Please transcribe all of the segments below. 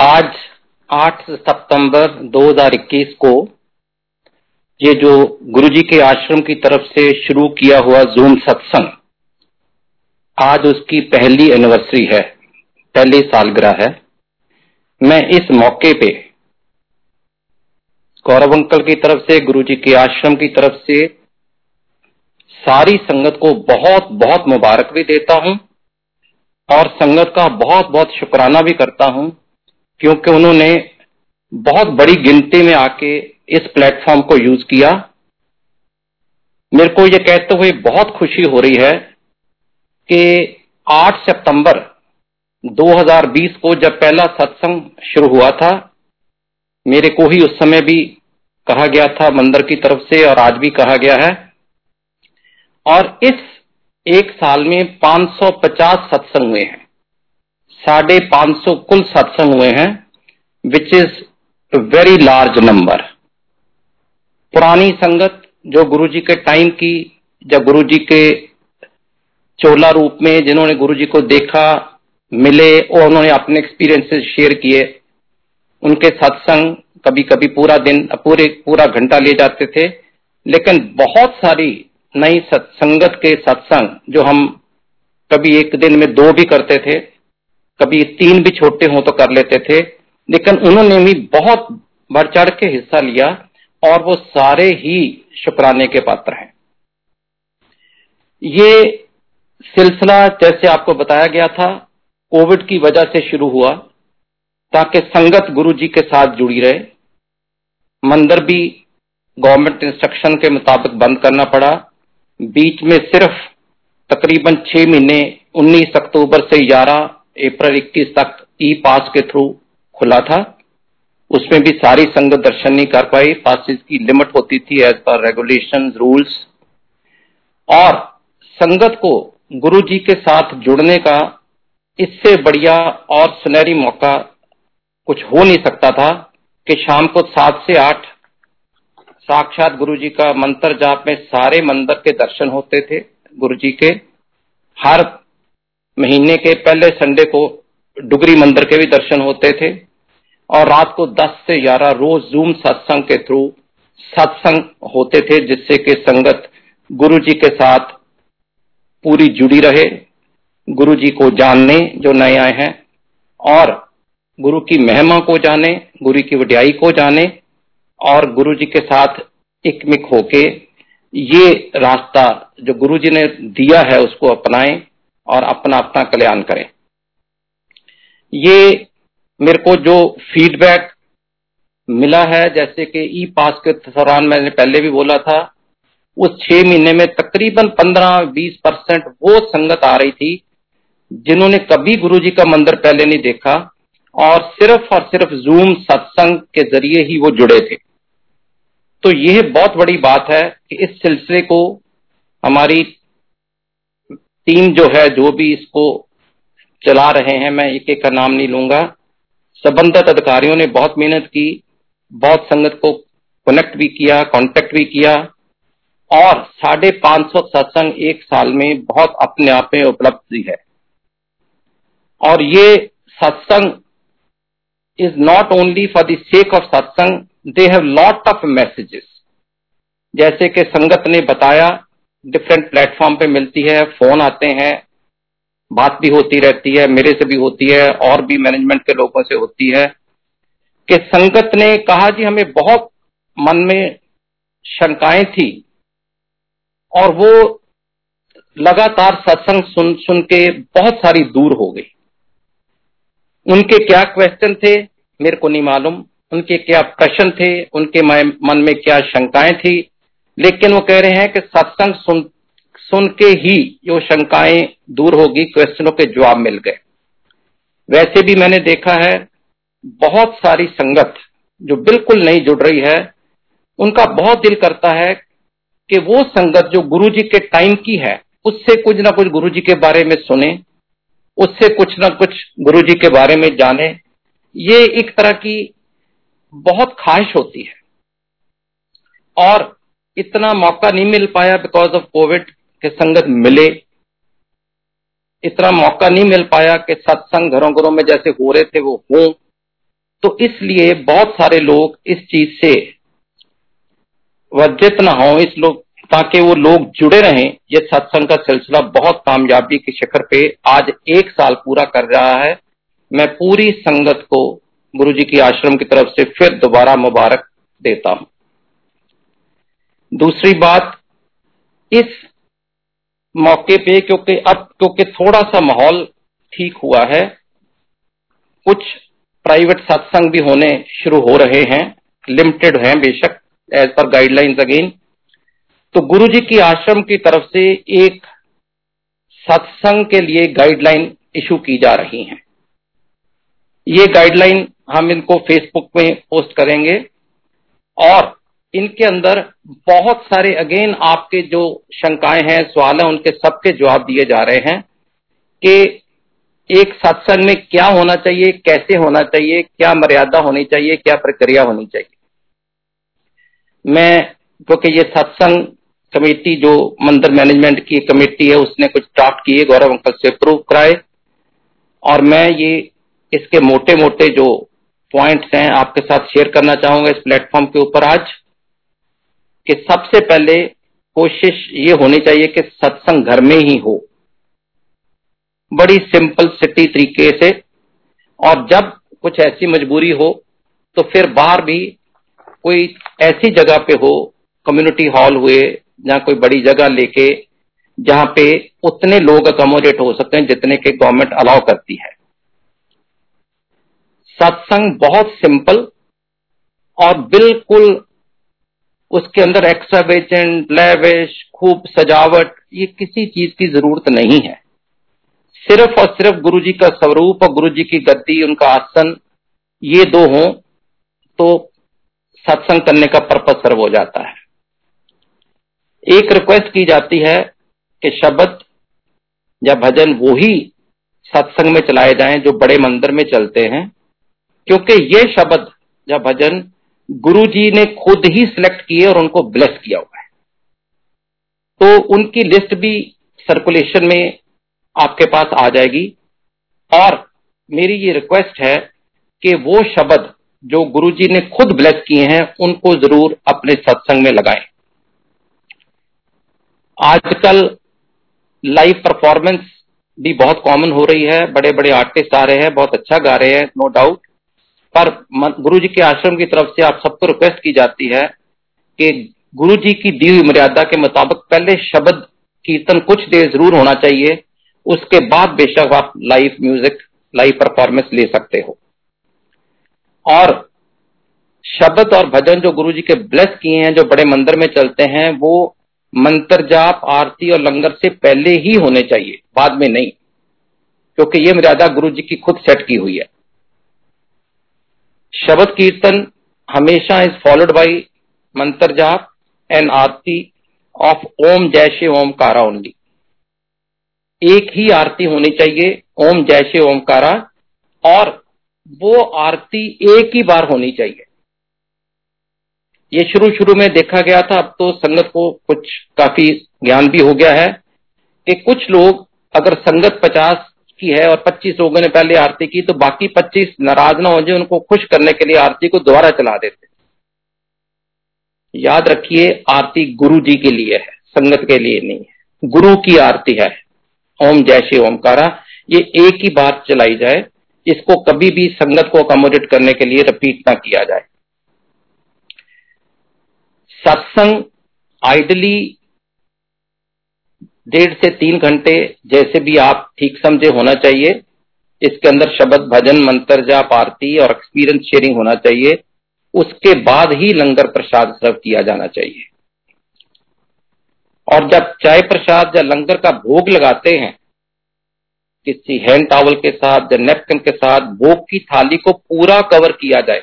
आज 8 सितंबर 2021 को ये जो गुरुजी के आश्रम की तरफ़ से शुरू किया हुआ जूम सत्संग, आज उसकी पहली एनिवर्सरी है, पहली सालगिरह है। मैं इस मौके पे गौरव अंकल की तरफ़ से, गुरुजी के आश्रम की तरफ़ से सारी संगत को बहुत बहुत मुबारक भी देता हूँ और संगत का बहुत बहुत शुक्राना भी करता हूँ क्योंकि उन्होंने बहुत बड़ी गिनती में आके इस प्लेटफॉर्म को यूज़ किया। मेरे को ये कहते हुए बहुत खुशी हो रही है कि 8 सितंबर 2020 को जब पहला सत्संग शुरू हुआ था, मेरे को ही उस समय भी कहा गया था, मंदिर की तरफ़ से, और आज भी कहा गया है। और इस एक साल में 550 सत्संग हुए हैं। साढ़े पाँच सौ कुल सत्संग हुए हैं which is very large number पुरानी संगत जो गुरुजी के टाइम की, जब गुरुजी के चोला रूप में जिन्होंने गुरुजी को देखा, मिले और उन्होंने अपने एक्सपीरियंसेस शेयर किए, उनके सत्संग कभी कभी पूरा दिन, पूरे, पूरा घंटा ले जाते थे। लेकिन बहुत सारी नई सत्संगत के सत्संग जो हम कभी एक दिन में दो भी करते थे कभी तीन भी छोटे हों तो कर लेते थे, लेकिन उन्होंने भी बहुत बढ़ चढ़ के हिस्सा लिया और वो सारे ही शुक्राने के पात्र हैं। ये सिलसिला जैसे आपको बताया गया था, कोविड की वजह से शुरू हुआ, ताकि संगत गुरु जी के साथ जुड़ी रहे। मंदिर भी गवर्नमेंट इंस्ट्रक्शन के मुताबिक बंद करना पड़ा। बीच में सिर्फ़ तकरीबन छह महीने 19 अक्टूबर से 11 अप्रैल 21 तक ई पास के थ्रू खुला था। उसमें भी सारी संगत दर्शन नहीं कर पाई। पासिस की लिमिट होती थी एज पर रेगुलेशन रूल्स और संगत को गुरु जी के साथ जुड़ने का इससे बढ़िया और सुनहरी मौका कुछ हो नहीं सकता था कि शाम को सात से आठ साक्षात गुरु जी का मंत्र जाप में सारे मंदिर के दर्शन होते थे गुरु जी के। हर महीने के पहले संडे को डुगरी मंदिर के भी दर्शन होते थे और रात को 10 से 11 रोज जूम सत्संग के थ्रू सत्संग होते थे, जिससे कि संगत गुरु जी के साथ पूरी जुड़ी रहे गुरु जी को जानने जो नए आए हैं और गुरु की महिमा को जाने, गुरु की वड्याई को जाने और गुरु जी के साथ इकमिक होके ये रास्ता जो गुरु जी ने दिया है, उसको अपनाएँ। और अपना अपना कल्याण करें। ये मेरे को जो फीडबैक मिला है, जैसे कि ई पास के दौरान मैंने पहले भी बोला था, उस छह महीने में तकरीबन पंद्रह बीस परसेंट वो संगत आ रही थी, जिन्होंने कभी गुरु जी का मंदिर पहले नहीं देखा, और सिर्फ़ और सिर्फ़ जूम सत्संग के ज़रिए ही वो जुड़े थे। तो यह बहुत बड़ी बात है कि इस सिलसिले को हमारी टीम जो है, जो भी इसको चला रहे हैं, मैं एक एक का नाम नहीं लूँगा। संबंधित अधिकारियों ने बहुत मेहनत की, बहुत संगत को कनेक्ट भी किया कांटेक्ट भी किया, और साढ़े पाँच सौ सत्संग एक साल में बहुत अपने आप में उपलब्धि है। और ये satsang is not only for the sake of satsang they have lot of messages जैसे कि संगत ने बताया डिफरेंट प्लेटफॉर्म पे मिलती है फ़ोन आते हैं, बात भी होती रहती है, मेरे से भी होती है, और भी मैनेजमेंट के लोगों से होती है, कि संगत ने कहा जी, हमें बहुत मन में शंकाएँ थी, और वो लगातार सत्संग सुन सुन के बहुत सारी दूर हो गई। उनके क्या क्वेश्चन थे, मेरे को नहीं मालूम, उनके क्या प्रश्न थे, उनके मन में क्या शंकाएँ थी लेकिन वो कह रहे हैं कि सत्संग सुन सुन के ही जो शंकाएँ दूर होगी, क्वेश्चनों के जवाब मिल गए। वैसे भी मैंने देखा है, बहुत सारी संगत जो बिल्कुल नहीं जुड़ रही है, उनका बहुत दिल करता है कि वो संगत जो गुरु जी के टाइम की है, उससे कुछ ना कुछ गुरु जी के बारे में सुने, उससे कुछ ना कुछ गुरु जी के बारे में जाने। ये एक तरह की बहुत ख्वाहिश होती है। और इतना मौका नहीं मिल पाया बिकॉज़ ऑफ़ कोविड के संगत मिले। इतना मौका नहीं मिल पाया कि सत्संग घरों घरों में जैसे हो रहे थे वो हों। तो इसलिए बहुत सारे लोग इस चीज़ से वर्जित न हो, इस लोग, ताकि वो लोग जुड़े रहें। ये सत्संग का सिलसिला बहुत कामयाबी के शिखर पे आज एक साल पूरा कर रहा है। मैं पूरी संगत को गुरु जी की आश्रम की तरफ़ से फिर दोबारा मुबारक देता हूँ। दूसरी बात, इस मौके पे क्योंकि अब क्योंकि थोड़ा सा माहौल ठीक हुआ है, कुछ प्राइवेट सत्संग भी होने शुरू हो रहे हैं लिमिटेड हैं बेशक एज पर गाइडलाइंस अगेन तो गुरु जी की आश्रम की तरफ़ से एक सत्संग के लिए गाइडलाइन इशू की जा रही हैं। ये गाइडलाइन हम इनको फेसबुक में पोस्ट करेंगे और इनके अंदर बहुत सारे अगेन आपके जो शंकाएँ हैं, सवाल हैं, उनके सबके जवाब दिए जा रहे हैं कि एक सत्संग में क्या होना चाहिए, कैसे होना चाहिए, क्या मर्यादा होनी चाहिए, क्या प्रक्रिया होनी चाहिए। मैं, क्योंकि ये सत्संग कमेटी जो मंदिर मैनेजमेंट की कमेटी है, उसने कुछ ड्राफ्ट किए, गौरव अंकल से अप्रूव कराए। और मैं ये, इसके मोटे मोटे जो पॉइंट्स हैं, आपके साथ शेयर करना चाहूँगा इस प्लेटफॉर्म के ऊपर आज। कि सबसे पहले कोशिश ये होनी चाहिए कि सत्संग घर में ही हो। बड़ी सिंपल सिटी तरीके से। और जब कुछ ऐसी मजबूरी हो तो फिर बाहर भी कोई ऐसी जगह पे हो कम्युनिटी हॉल हुए, या कोई बड़ी जगह लेके, जहाँ पे उतने लोग अकोमोडेट हो सकते हैं जितने के गवर्नमेंट अलाउ करती है। सत्संग बहुत सिंपल और बिल्कुल उसके अंदर एक्स्ट्रावेजेंट लेविश खूब सजावट, ये किसी चीज़ की ज़रूरत नहीं है। सिर्फ़ और सिर्फ़ गुरु जी का स्वरूप और गुरु जी की गद्दी, उनका आसन, ये दो हों तो सत्संग करने का पर्पज सर्व हो जाता है। एक रिक्वेस्ट की जाती है कि शब्द या भजन वो ही सत्संग में चलाए जाएँ जो बड़े मंदिर में चलते हैं, क्योंकि ये शब्द या भजन गुरु जी ने खुद ही सिलेक्ट किए और उनको ब्लेस किया हुआ है। तो उनकी लिस्ट भी सर्कुलेशन में आपके पास आ जाएगी। और मेरी ये रिक्वेस्ट है कि वो शब्द जो गुरु जी ने खुद ब्लेस किए हैं, उनको ज़रूर अपने सत्संग में लगाएँ। आजकल लाइव परफॉर्मेंस भी बहुत कॉमन हो रही है। बड़े बड़े आर्टिस्ट आ रहे हैं, बहुत अच्छा गा रहे हैं नो डाउट पर गुरु जी के आश्रम की तरफ़ से आप सबको रिक्वेस्ट की जाती है कि गुरु जी की दी हुई मर्यादा के मुताबिक पहले शब्द कीर्तन कुछ देर ज़रूर होना चाहिए, उसके बाद बेशक आप लाइव म्यूज़िक लाइव परफॉर्मेंस ले सकते हो। और शब्द और भजन जो गुरु जी के ब्लेस किए हैं, जो बड़े मंदिर में चलते हैं, वो मंत्र जाप, आरती और लंगर से पहले ही होने चाहिए, बाद में नहीं, क्योंकि ये मर्यादा गुरु जी की खुद सेट की हुई है। शब्द कीर्तन हमेशा is followed by mantra jaap and Aarti of ओम जय शिव ओमकारा ओनली एक ही आरती होनी चाहिए ओम जय शिव ओमकारा और वो आरती एक ही बार होनी चाहिए। ये शुरू शुरू में देखा गया था, अब तो संगत को कुछ काफ़ी ज्ञान भी हो गया है कि कुछ लोग अगर संगत पचास की है और पच्चीस लोगों ने पहले आरती की तो बाकी पच्चीस नाराज़ ना हो जाए, उनको खुश करने के लिए आरती को दोबारा चला देते याद रखिए, आरती गुरु जी के लिए है, संगत के लिए नहीं है। गुरु की आरती है। ओम जय श्री ओमकारा। ये एक ही बात चलाई जाए, इसको कभी भी संगत को अकोमोडेट करने के लिए रिपीट ना किया जाए। सत्संग आइडली डेढ़ से तीन घंटे जैसे भी आप ठीक समझे होना चाहिए। इसके अंदर शब्द भजन, मंत्र जाप आरती और एक्सपीरियंस शेयरिंग होना चाहिए। उसके बाद ही लंगर प्रसाद सर्व किया जाना चाहिए। और जब चाय प्रसाद या लंगर का भोग लगाते हैं, किसी हैंड टावल के साथ या नेपकिन के साथ भोग की थाली को पूरा कवर किया जाए।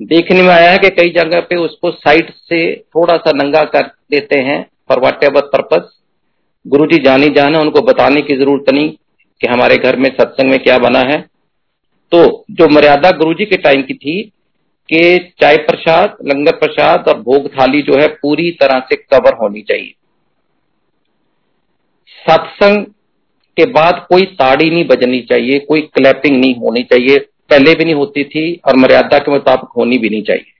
देखने में आया है कि कई जगह पे उसको साइड से थोड़ा सा नंगा कर देते हैं फॉर वट एवर पर्पज गुरु जी जानी जाना, उनको बताने की ज़रूरत नहीं कि हमारे घर में सत्संग में क्या बना है। तो जो मर्यादा गुरु जी के टाइम की थी कि चाय प्रसाद, लंगर प्रसाद और भोग थाली जो है पूरी तरह से कवर होनी चाहिए। सत्संग के बाद कोई ताड़ी नहीं बजनी चाहिए, कोई क्लैपिंग नहीं होनी चाहिए, पहले भी नहीं होती थी और मर्यादा के मुताबिक होनी भी नहीं चाहिए।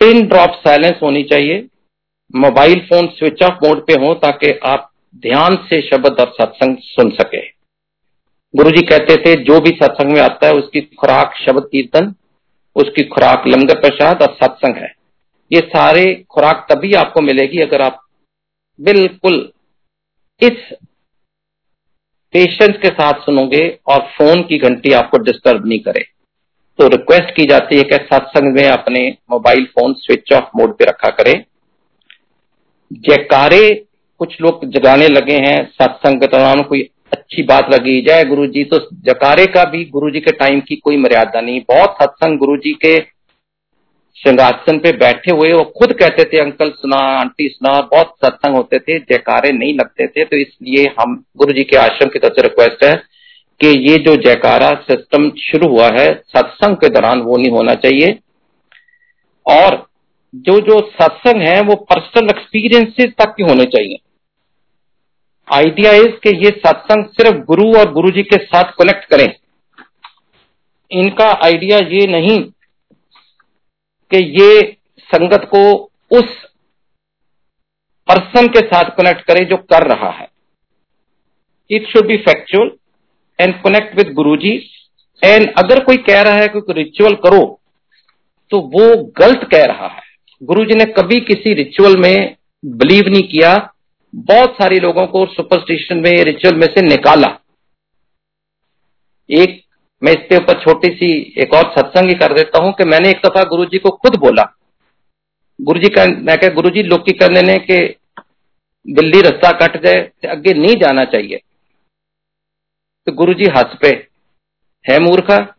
पिन ड्रॉप साइलेंस होनी चाहिए। Mobile phone switch off mode पे हो ताकि आप ध्यान से शब्द और सत्संग सुन सके। गुरु जी कहते थे, जो भी सत्संग में आता है, उसकी खुराक शब्द कीर्तन, उसकी खुराक लंगर प्रसाद और सत्संग है। ये सारे खुराक तभी आपको मिलेगी अगर आप बिल्कुल इस पेशेंस के साथ सुनोगे और फ़ोन की घंटी आपको डिस्टर्ब नहीं करे। तो रिक्वेस्ट की जाती है कि सत्संग में अपने mobile phone switch off mode पे रखा करें। जयकारे कुछ लोग जगाने लगे हैं, सत्संग के दौरान कोई अच्छी बात लगी। जय गुरु जी तो जकारे का भी गुरु जी के टाइम की कोई मर्यादा नहीं। बहुत सत्संग गुरु जी के सिंहासन पे बैठे हुए वो खुद कहते थे, अंकल सुना, आंटी सुना। बहुत सत्संग होते थे, जयकारे नहीं लगते थे। तो इसलिए हम गुरु जी के आश्रम की तरफ़ से रिक्वेस्ट है कि ये जो जयकारा सिस्टम शुरू हुआ है, सत्संग के दौरान वो नहीं होना चाहिए। और जो जो सत्संग है, वो पर्सनल एक्सपीरियंसेस तक के होने चाहिए। आइडिया इज़ कि ये सत्संग सिर्फ़ गुरु और गुरु जी के साथ कनेक्ट करें। इनका आइडिया ये नहीं कि ये संगत को उस पर्सन के साथ कनेक्ट करे जो कर रहा है। It should be factual and connect with Guru ji and अगर कोई कह रहा है कि रिचुअल करो तो वो गलत कह रहा है। गुरु जी ने कभी किसी रिचुअल में बिलीव नहीं किया। बहुत सारे लोगों को सुपरस्टिशन में रिचुअल में से निकाला। एक, मैं इसके ऊपर छोटी सी एक और सत्संग ही कर देता हूँ कि मैंने एक दफ़ा गुरु जी को खुद बोला। गुरु जी का, मैं कह गुरु जी लोग की करने ने कि बिल्ली रास्ता कट जाए तो अगे नहीं जाना चाहिए। तो गुरु जी हस पे। है मूर्खा?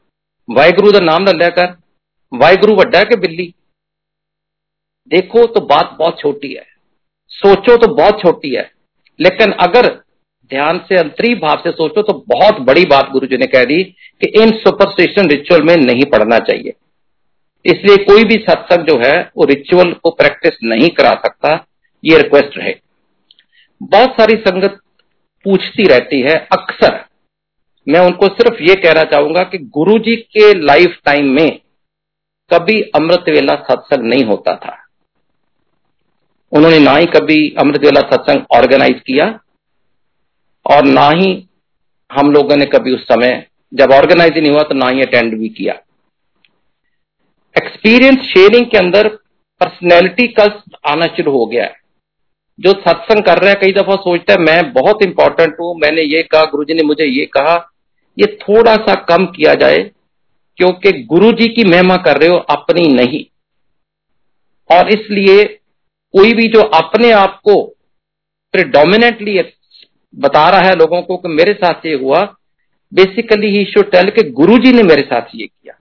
वाहिगुरु का नाम लिया कर। वाहिगुरु है कि बिल्ली? देखो तो बात बहुत छोटी है, सोचो तो बहुत छोटी है, लेकिन अगर ध्यान से, अंतरी भाव से सोचो तो बहुत बड़ी बात गुरु जी ने कह दी कि इन सुपरस्टिशन रिचुअल में नहीं पढ़ना चाहिए। इसलिए कोई भी सत्संग जो है, वो रिचुअल को प्रैक्टिस नहीं करा सकता, ये रिक्वेस्ट रहे बहुत सारी संगत पूछती रहती है, अक्सर मैं उनको सिर्फ़ ये कहना चाहूँगा कि गुरु जी के लाइफ टाइम में कभी अमृत वेला सत्संग नहीं होता था। उन्होंने ना ही कभी अमृत वेला सत्संग ऑर्गेनाइज किया और ना ही हम लोगों ने कभी उस समय जब ऑर्गेनाइज नहीं हुआ तो ना ही अटेंड भी किया। एक्सपीरियंस शेयरिंग के अंदर पर्सनैलिटी का आना शुरू हो गया है। जो सत्संग कर रहे हैं, कई दफ़ा सोचता है, मैं बहुत इंपॉर्टेंट हूँ, मैंने ये कहा, गुरुजी ने मुझे ये कहा, ये थोड़ा सा कम किया जाए, क्योंकि गुरु जी की महिमा कर रहे हो, अपनी नहीं। और इसलिए कोई भी जो अपने आप को प्रिडोमिनेटली बता रहा है लोगों को कि मेरे साथ ये हुआ बेसिकली ही शुड टेल के गुरु जी ने मेरे साथ ये किया।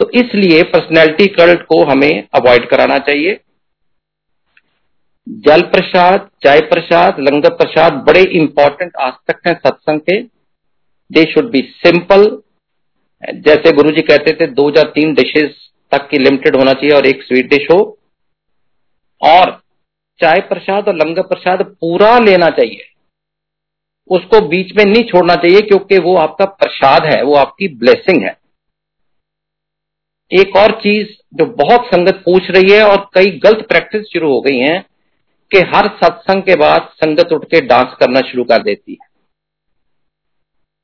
तो इसलिए पर्सनैलिटी कल्ट को हमें अवॉइड कराना चाहिए। जल प्रसाद चाय प्रसाद लंगर प्रसाद बड़े इंपॉर्टेंट आस्पेक्ट हैं सत्संग के। दे शुड बी सिंपल जैसे गुरु जी कहते थे, दो या तीन डिशेस तक की लिमिटेड होना चाहिए और एक स्वीट डिश हो। और चाय प्रसाद और लंगर प्रसाद पूरा लेना चाहिए। उसको बीच में नहीं छोड़ना चाहिए क्योंकि वो आपका प्रसाद है, वो आपकी ब्लेसिंग है। एक और चीज़ जो बहुत संगत पूछ रही है और कई गलत प्रैक्टिस शुरू हो गई हैं कि हर सत्संग के बाद संगत उठ के डांस करना शुरू कर देती है।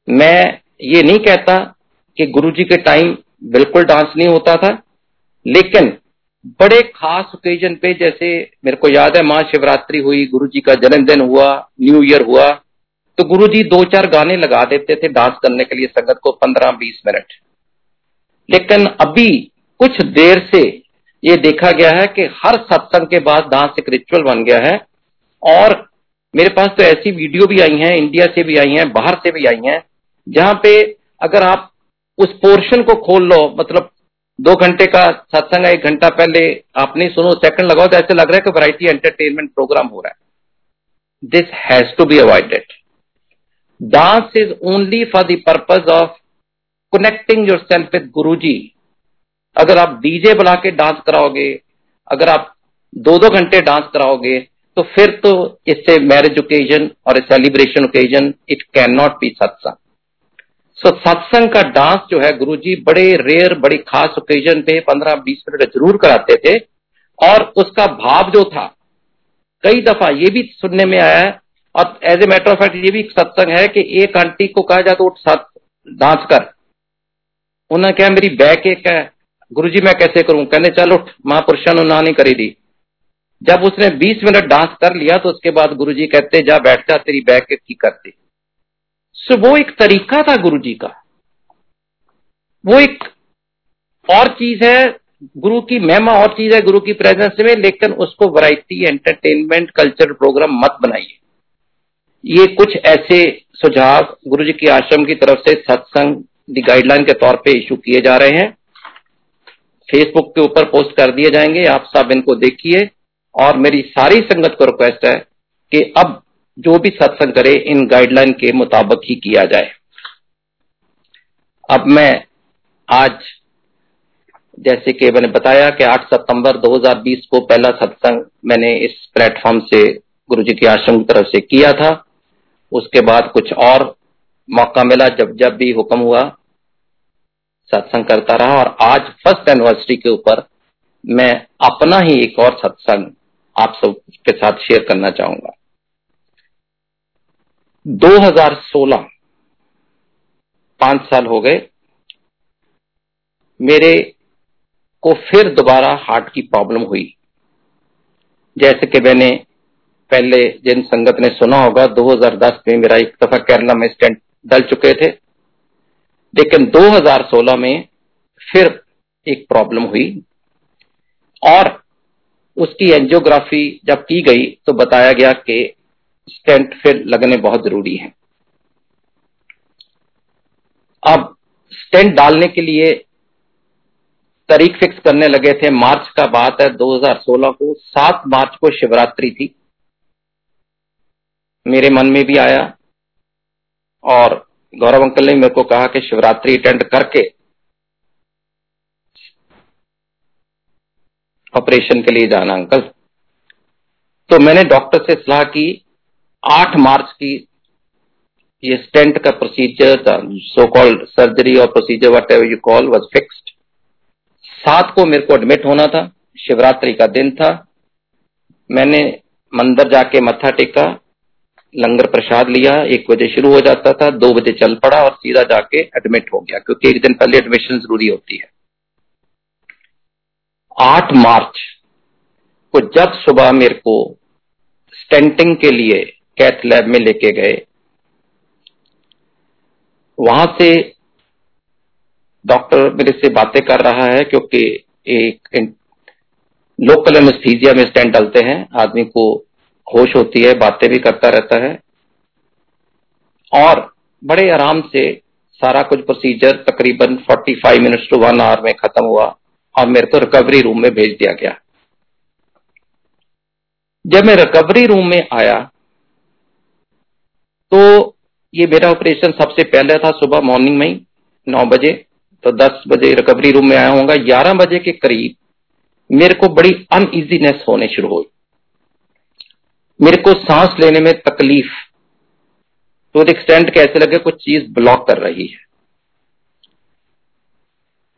मैं ये नहीं कहता कि गुरुजी के टाइम बिल्कुल डांस नहीं होता था, लेकिन बड़े खास ओकेजन पे जैसे मेरे को याद है महाशिवरात्रि हुई गुरु जी का जन्मदिन हुआ न्यू ईयर हुआ तो गुरु जी दो चार गाने लगा देते थे डांस करने के लिए संगत को पंद्रह बीस मिनट। लेकिन अभी कुछ देर से ये देखा गया है कि हर सत्संग के बाद डांस एक रिचुअल बन गया है और मेरे पास तो ऐसी वीडियो भी आई हैं इंडिया से भी आई हैं, बाहर से भी आई हैं, जहाँ पे अगर आप उस पोर्शन को खोल लो मतलब दो घंटे का सत्संग एक घंटा पहले। आपने सुनो सेकंड लगाओ तो ऐसे लग रहा है कि वैरायटी एंटरटेनमेंट प्रोग्राम हो रहा है। This has to be avoided dance is only for the purpose of connecting yourself with Guru ji अगर आप डीजे बुला के डांस कराओगे, अगर आप दो दो घंटे डांस कराओगे तो फिर तो इससे मैरिज ओकेजन और celebration occasion it can not be satsang so satsang का डांस जो है गुरुजी बड़े रेयर बड़ी खास ओकेजन पे पंद्रह बीस मिनट ज़रूर कराते थे। और उसका भाव जो था, कई दफ़ा ये भी सुनने में आया है। और as a matter of fact ये भी सत्संग है कि एक आंटी को कहा जाता उठ साथ डांस कर। उन्होंने क्या मेरी बैक एक है। गुरु जी मैं कैसे करूँ? कहने, चल उठ महापुरुषा ने ना नहीं करी दी। जब उसने 20 मिनट डांस कर लिया तो उसके बाद गुरु जी कहते, जा बैठ जा, तेरी बैक ठीक करते। सो वो एक तरीका था गुरु जी का। वो एक और चीज़ है, गुरु की महिमा और चीज़ है गुरु की प्रेजेंस में, लेकिन उसको वैरायटी एंटरटेनमेंट कल्चर प्रोग्राम मत बनाइए। ये कुछ ऐसे सुझाव गुरु जी के आश्रम की तरफ़ से सत्संग गाइडलाइन के तौर पे इशू किए जा रहे हैं। फेसबुक के ऊपर पोस्ट कर दिए जाएँगे, आप सब इनको देखिए। और मेरी सारी संगत को रिक्वेस्ट है कि अब जो भी सत्संग करे, इन गाइडलाइन के मुताबिक ही किया जाए। अब मैं आज, जैसे कि मैंने बताया कि 8 सितंबर 2020 को पहला सत्संग मैंने इस प्लेटफॉर्म से गुरु जी के आश्रम की तरफ़ से किया था। उसके बाद कुछ और मौका मिला, जब जब भी हुक्म हुआ, सत्संग करता रहा और आज फ़र्स्ट एनिवर्सरी के ऊपर मैं अपना ही एक और सत्संग आप सबके साथ शेयर करना चाहूँगा। 2016 पाँच साल हो गए। मेरे को फिर दोबारा हार्ट की प्रॉब्लम हुई। जैसे कि मैंने पहले जिन संगत ने सुना होगा 2010 में मेरा एक दफ़ा केरला में स्टेंट डल चुके थे। लेकिन 2016 में फिर एक प्रॉब्लम हुई। और उसकी एंजियोग्राफी जब की गई तो बताया गया कि स्टेंट फिर लगने बहुत ज़रूरी है। अब स्टेंट डालने के लिए तारीख फिक्स करने लगे थे, मार्च का बात है 2016 को। 7 मार्च को शिवरात्रि थी। मेरे मन में भी आया और गौरव अंकल ने मेरे को कहा कि शिवरात्रि अटेंड करके ऑपरेशन के लिए जाना अंकल। तो मैंने डॉक्टर से सलाह की 8 मार्च की ये स्टेंट का प्रोसीजर सो कॉल्ड सर्जरी और procedure whatever you call was fixed सात को मेरे को एडमिट होना था। शिवरात्रि का दिन था। मैंने मंदिर जाके मत्था टेका, लंगर प्रसाद लिया, एक बजे शुरू हो जाता था, दो बजे चल पड़ा और सीधा जाके एडमिट हो गया, क्योंकि एक दिन पहले एडमिशन ज़रूरी होती है। आठ मार्च को जब सुबह मेरे को स्टेंटिंग के लिए कैथ लैब में लेके गए। वहाँ से डॉक्टर मेरे से बातें कर रहा है क्योंकि एक लोकल एनेस्थीजिया में स्टेंट डालते हैं। आदमी को होश होती है, बातें भी करता रहता है। और बड़े आराम से सारा कुछ प्रोसीजर तकरीबन 45 मिनट्स टू वन आवर में खत्म हुआ और मेरे को रिकवरी रूम में भेज दिया गया। जब मैं रिकवरी रूम में आया तो ये मेरा ऑपरेशन सबसे पहले था सुबह मॉर्निंग में ही, नौ बजे तो दस बजे रिकवरी रूम में आया होगा। ग्यारह बजे के करीब मेरे को बड़ी अनइजीनेस होने शुरू हुई। मेरे को सांस लेने में तकलीफ़ तो एक्सटेंट कैसे लगे कुछ चीज़ ब्लॉक कर रही है।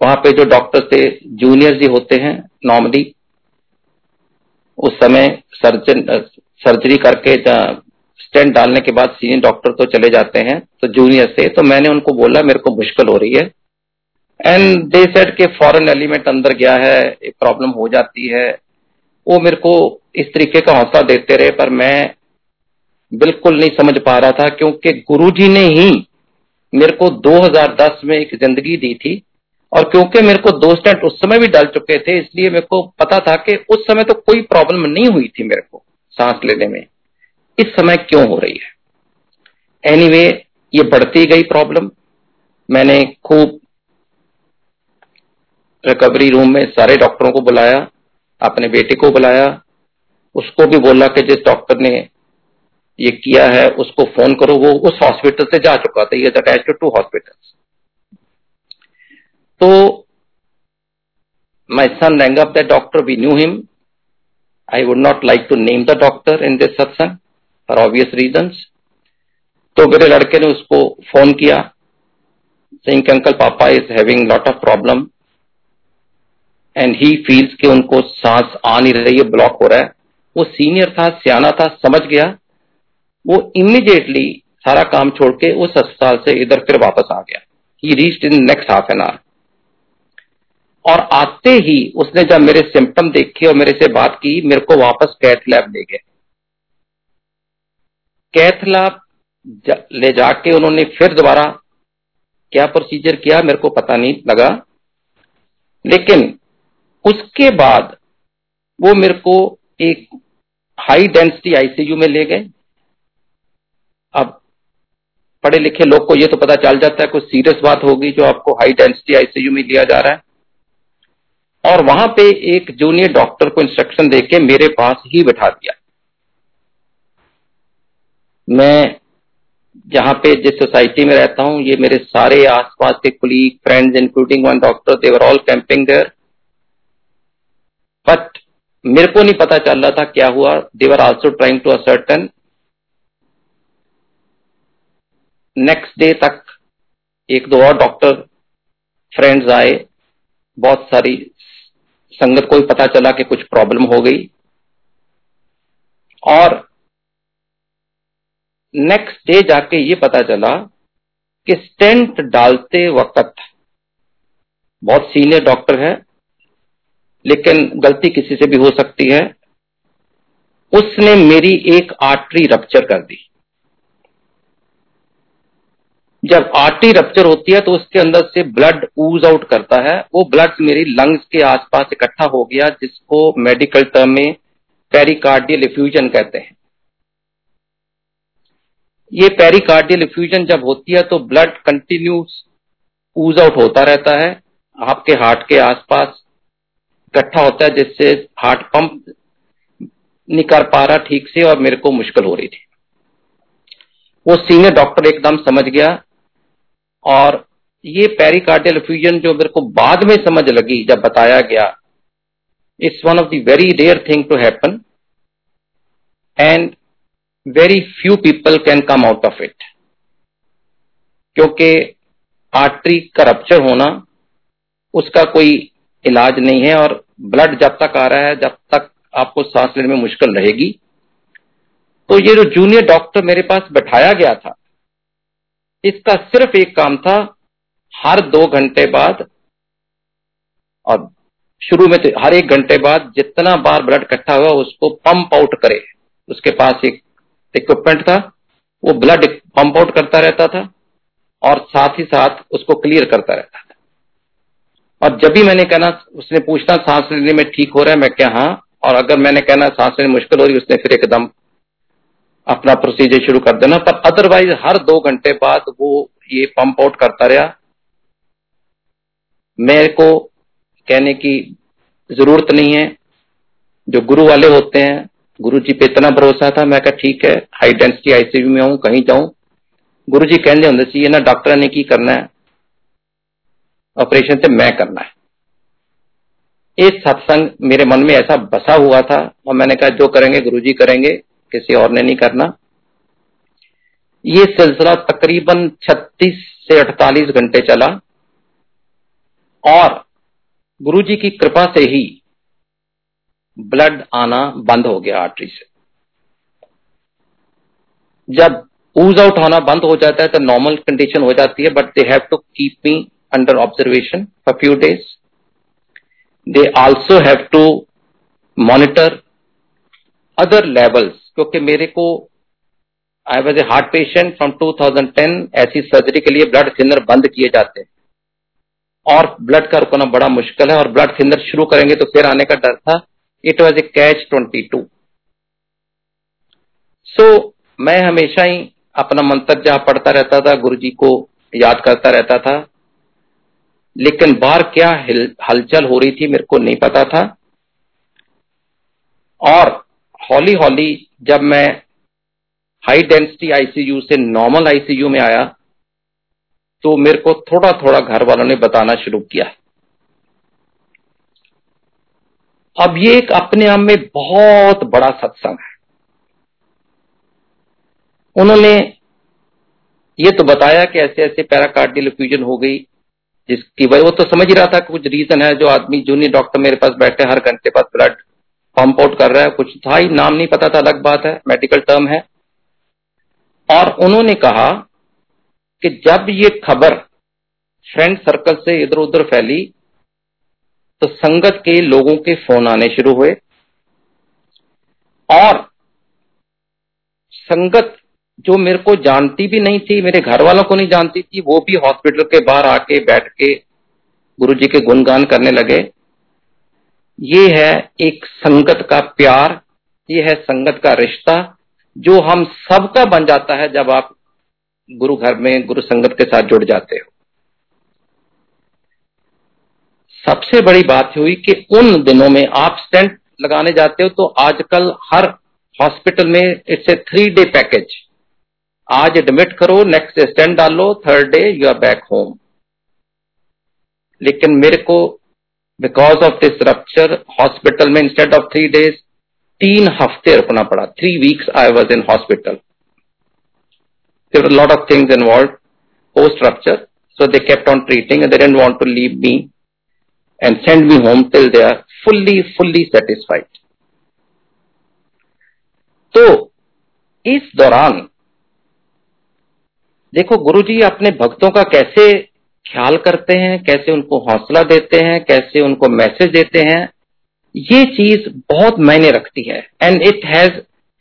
वहाँ पे जो डॉक्टर थे जूनियर जी होते हैं नॉर्मली उस समय सर्जन सर्जरी करके स्टेंट डालने के बाद सीनियर डॉक्टर तो चले जाते हैं तो जूनियर से तो मैंने उनको बोला, मेरे को मुश्किल हो रही है। एंड दे सेट के फॉरेन एलिमेंट अंदर गया है, एक प्रॉब्लम हो जाती है। वो मेरे को इस तरीके का हौसला देते रहे, पर मैं बिल्कुल नहीं समझ पा रहा था, क्योंकि गुरुजी ने ही मेरे को 2010 में एक ज़िंदगी दी थी, और क्योंकि मेरे को दो स्टेंट उस समय भी डाल चुके थे, इसलिए मेरे को पता था कि उस समय तो कोई प्रॉब्लम नहीं हुई थी मेरे को सांस लेने में। इस समय क्यों हो रही है? एनीवे anyway, ये बढ़ती गई प्रॉब्लम मैंने खूब रिकवरी रूम में सारे डॉक्टरों को बुलाया अपने बेटे को बुलाया। उसको भी बोला कि जिस डॉक्टर ने ये किया है उसको फ़ोन करो। वो उस हॉस्पिटल से जा चुका था। ये अटैच टू टू हॉस्पिटल तो my son rang up the doctor. We knew him. I would not like to name the doctor in this satsang. For obvious reasons. तो मेरे लड़के ने उसको फ़ोन किया, saying, uncle papa is having lot of problem and he feels कि उनको सांस आ नहीं रही है ब्लॉक हो रहा है. वो सीनियर था, सियाना था, समझ गया। वो इमीडिएटली सारा काम छोड़ के उस अस्पताल से इधर फिर वापस आ गया। He reach in next half an hour और आते ही उसने जब मेरे सिम्टम देखे और मेरे से बात की, मेरे को वापस कैथ लैब ले गए। कैथ लैब ले जाके उन्होंने फिर दोबारा क्या प्रोसीजर किया, मेरे को पता नहीं लगा। लेकिन उसके बाद वो मेरे को एक हाई डेंसिटी आईसीयू में ले गए। अब पढ़े लिखे लोग को ये तो पता चल जाता है कुछ सीरियस बात होगी जो आपको हाई डेंसिटी आईसीयू में लिया जा रहा है। और वहाँ पे एक जूनियर डॉक्टर को इंस्ट्रक्शन देके मेरे पास ही बैठा दिया। मैं जहाँ पे जिस सोसाइटी में रहता हूँ, ये मेरे सारे आसपास के colleague friends including one doctor they were all camping there but मेरे को नहीं पता चल रहा था क्या हुआ। They were also trying to ascertain next day तक एक दो और डॉक्टर फ्रेंड्स आए। बहुत सारी संगत को भी पता चला कि कुछ प्रॉब्लम हो गई। और नेक्स्ट डे जाके ये पता चला कि स्टेंट डालते वक्त बहुत सीनियर डॉक्टर है, लेकिन गलती किसी से भी हो सकती है। उसने मेरी एक आर्टरी रप्चर कर दी। जब आर्टरी रप्चर होती है तो उसके अंदर से ब्लड ऊज आउट करता है। वो ब्लड मेरी लंग्स के आसपास इकट्ठा हो गया, जिसको मेडिकल टर्म में पेरिकार्डियल इफ्यूजन कहते हैं। ये पेरिकार्डियल इफ्यूजन जब होती है तो ब्लड कंटिन्यूस ऊज आउट होता रहता है, आपके हार्ट के आसपास इकट्ठा होता है, जिससे हार्ट पंप नहीं कर पा रहा ठीक से और मेरे को मुश्किल हो रही थी। वो सीनियर डॉक्टर एकदम समझ गया और ये पेरिकार्डियल इफ्यूजन जो मेरे को बाद में समझ लगी, जब बताया गया it's one of the very rare thing to happen and very few people can come out of it क्योंकि आर्टरी का रप्चर होना, उसका कोई इलाज नहीं है और ब्लड जब तक आ रहा है, जब तक आपको सांस लेने में मुश्किल रहेगी। तो ये जो जूनियर डॉक्टर मेरे पास बैठाया गया था, इसका सिर्फ़ एक काम था, हर दो घंटे बाद, और शुरू में तो हर एक घंटे बाद जितना बार ब्लड इकट्ठा हुआ, उसको पंप आउट करे। उसके पास एक इक्विपमेंट था, वो ब्लड पंप आउट करता रहता था और साथ ही साथ उसको क्लियर करता रहता था। और जब भी मैंने कहना, उसने पूछना, सांस लेने में ठीक हो रहा है, मैं क्या हाँ? और अगर मैंने कहना, सांस लेने मुश्किल हो रही उसने फिर एकदम अपना प्रोसीजर शुरू कर देना। पर अदरवाइज़ हर दो घंटे बाद वो ये पंप आउट करता रहा। मेरे को कहने की ज़रूरत नहीं है। जो गुरु वाले होते हैं गुरु जी पे इतना भरोसा था, मैं ठीक है हाई डेंसिटी आईसीयू में हूँ, कहीं जाऊँ। गुरु जी कहने होंगे चाहिए ना डॉक्टर ने की करना है? ऑपरेशन से मैं करना है। इस सत्संग मेरे मन में ऐसा बसा हुआ था, और मैंने कहा, जो करेंगे गुरु जी करेंगे, किसी और ने नहीं करना। ये सिलसिला तकरीबन 36 से 48 घंटे चला, और गुरु जी की कृपा से ही ब्लड आना बंद हो गया आर्टरी से जब ऊज आउट होना बंद हो जाता है तो नॉर्मल कंडीशन हो जाती है but they have to keep me under observation for few days. They also have to monitor other levels, क्योंकि मेरे को I was a heart patient from 2010 ऐसी सर्जरी के लिए ब्लड थिनर बंद किए जाते हैं और ब्लड का रुकना बड़ा मुश्किल है, और ब्लड थिनर शुरू करेंगे तो फिर आने का डर था it was a catch 22 so मैं हमेशा ही अपना मंत्र जहाँ पढ़ता रहता था गुरु जी को याद करता रहता था। लेकिन बाहर क्या हलचल हो रही थी मेरे को नहीं पता था। और हौली हौली जब मैं हाई डेंसिटी आईसीयू से नॉर्मल आईसीयू में आया तो मेरे को थोड़ा थोड़ा घर वालों ने बताना शुरू किया। अब ये एक अपने आप में बहुत बड़ा सत्संग है। उन्होंने ये तो बताया कि ऐसे ऐसे पैराकार्डियल फ्यूजन हो गई, जिसकी वजह वो तो समझ ही रहा था कुछ रीजन है, जो आदमी जूनियर डॉक्टर मेरे पास बैठे हर घंटे बाद ब्लड पंप आउट कर रहा है, कुछ था ही, नाम नहीं पता था, अलग बात है मेडिकल टर्म है। और उन्होंने कहा कि जब ये खबर फ्रेंड सर्कल से इधर उधर फैली तो संगत के लोगों के फ़ोन आने शुरू हुए। और संगत जो मेरे को जानती भी नहीं थी, मेरे घर वालों को नहीं जानती थी, वो भी हॉस्पिटल के बाहर आके बैठ के गुरु जी के गुणगान करने लगे। ये है एक संगत का प्यार, ये है संगत का रिश्ता, जो हम सबका बन जाता है जब आप गुरु घर में गुरु संगत के साथ जुड़ जाते हो। सबसे बड़ी बात हुई कि उन दिनों में आप स्टेंट लगाने जाते हो तो आजकल हर हॉस्पिटल में it's a three day package आज एडमिट करो नेक्स्ट स्टेंट डालो third day you are back home लेकिन मेरे को because of this rupture hospital में इंस्टेड ऑफ़ थ्री डेज़ तीन हफ़्ते रुकना पड़ा. Three weeks I was in hospital lot of things involve post rupture so they kept on treating they don't want to leave me and send me home till they are fully fully satisfied तो इस दौरान, देखो गुरुजी अपने भक्तों का कैसे ख्याल करते हैं, कैसे उनको हौसला देते हैं, कैसे उनको मैसेज देते हैं, ये चीज़ बहुत मायने रखती है। And it has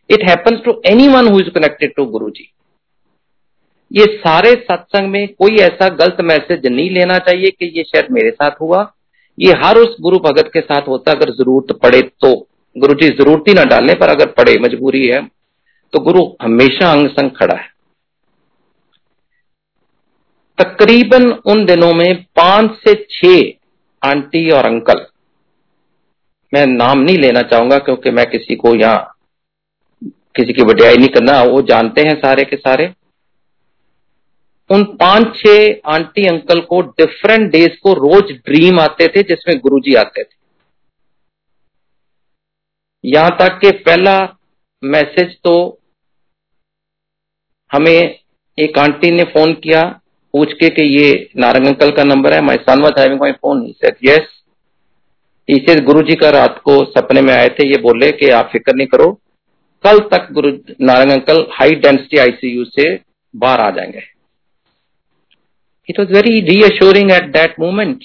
it happens to anyone who is connected to Guru ji ये सारे सत्संग में कोई ऐसा गलत मैसेज नहीं लेना चाहिए कि ये शायद मेरे साथ हुआ। ये हर उस गुरु भगत के साथ होता अगर ज़रूरत पड़े तो। गुरु जी ज़रूरत ही ना डालने पर अगर पड़े, मजबूरी है। तो गुरु हमेशा अंग संग खड़ा है। तकरीबन उन दिनों में पाँच से छह आंटी और अंकल, मैं नाम नहीं लेना चाहूँगा क्योंकि मैं किसी को यहाँ, किसी की वडियाई नहीं करना, वो जानते हैं सारे के सारे। उन पाँच छह आंटी अंकल को डिफरेंट डेज़ को रोज ड्रीम आते थे, जिसमें गुरुजी आते थे। यहाँ तक कि पहला मैसेज तो हमें एक आंटी ने फ़ोन किया, पूछ के कि ये नारंग अंकल का नंबर है my son was having my phone set yes इसे गुरु जी का रात को सपने में आए थे, ये बोले कि आप फ़िक्र नहीं करो, कल तक Guru Narang uncle high density ICU से बाहर आ जाएँगे। It was very reassuring at that moment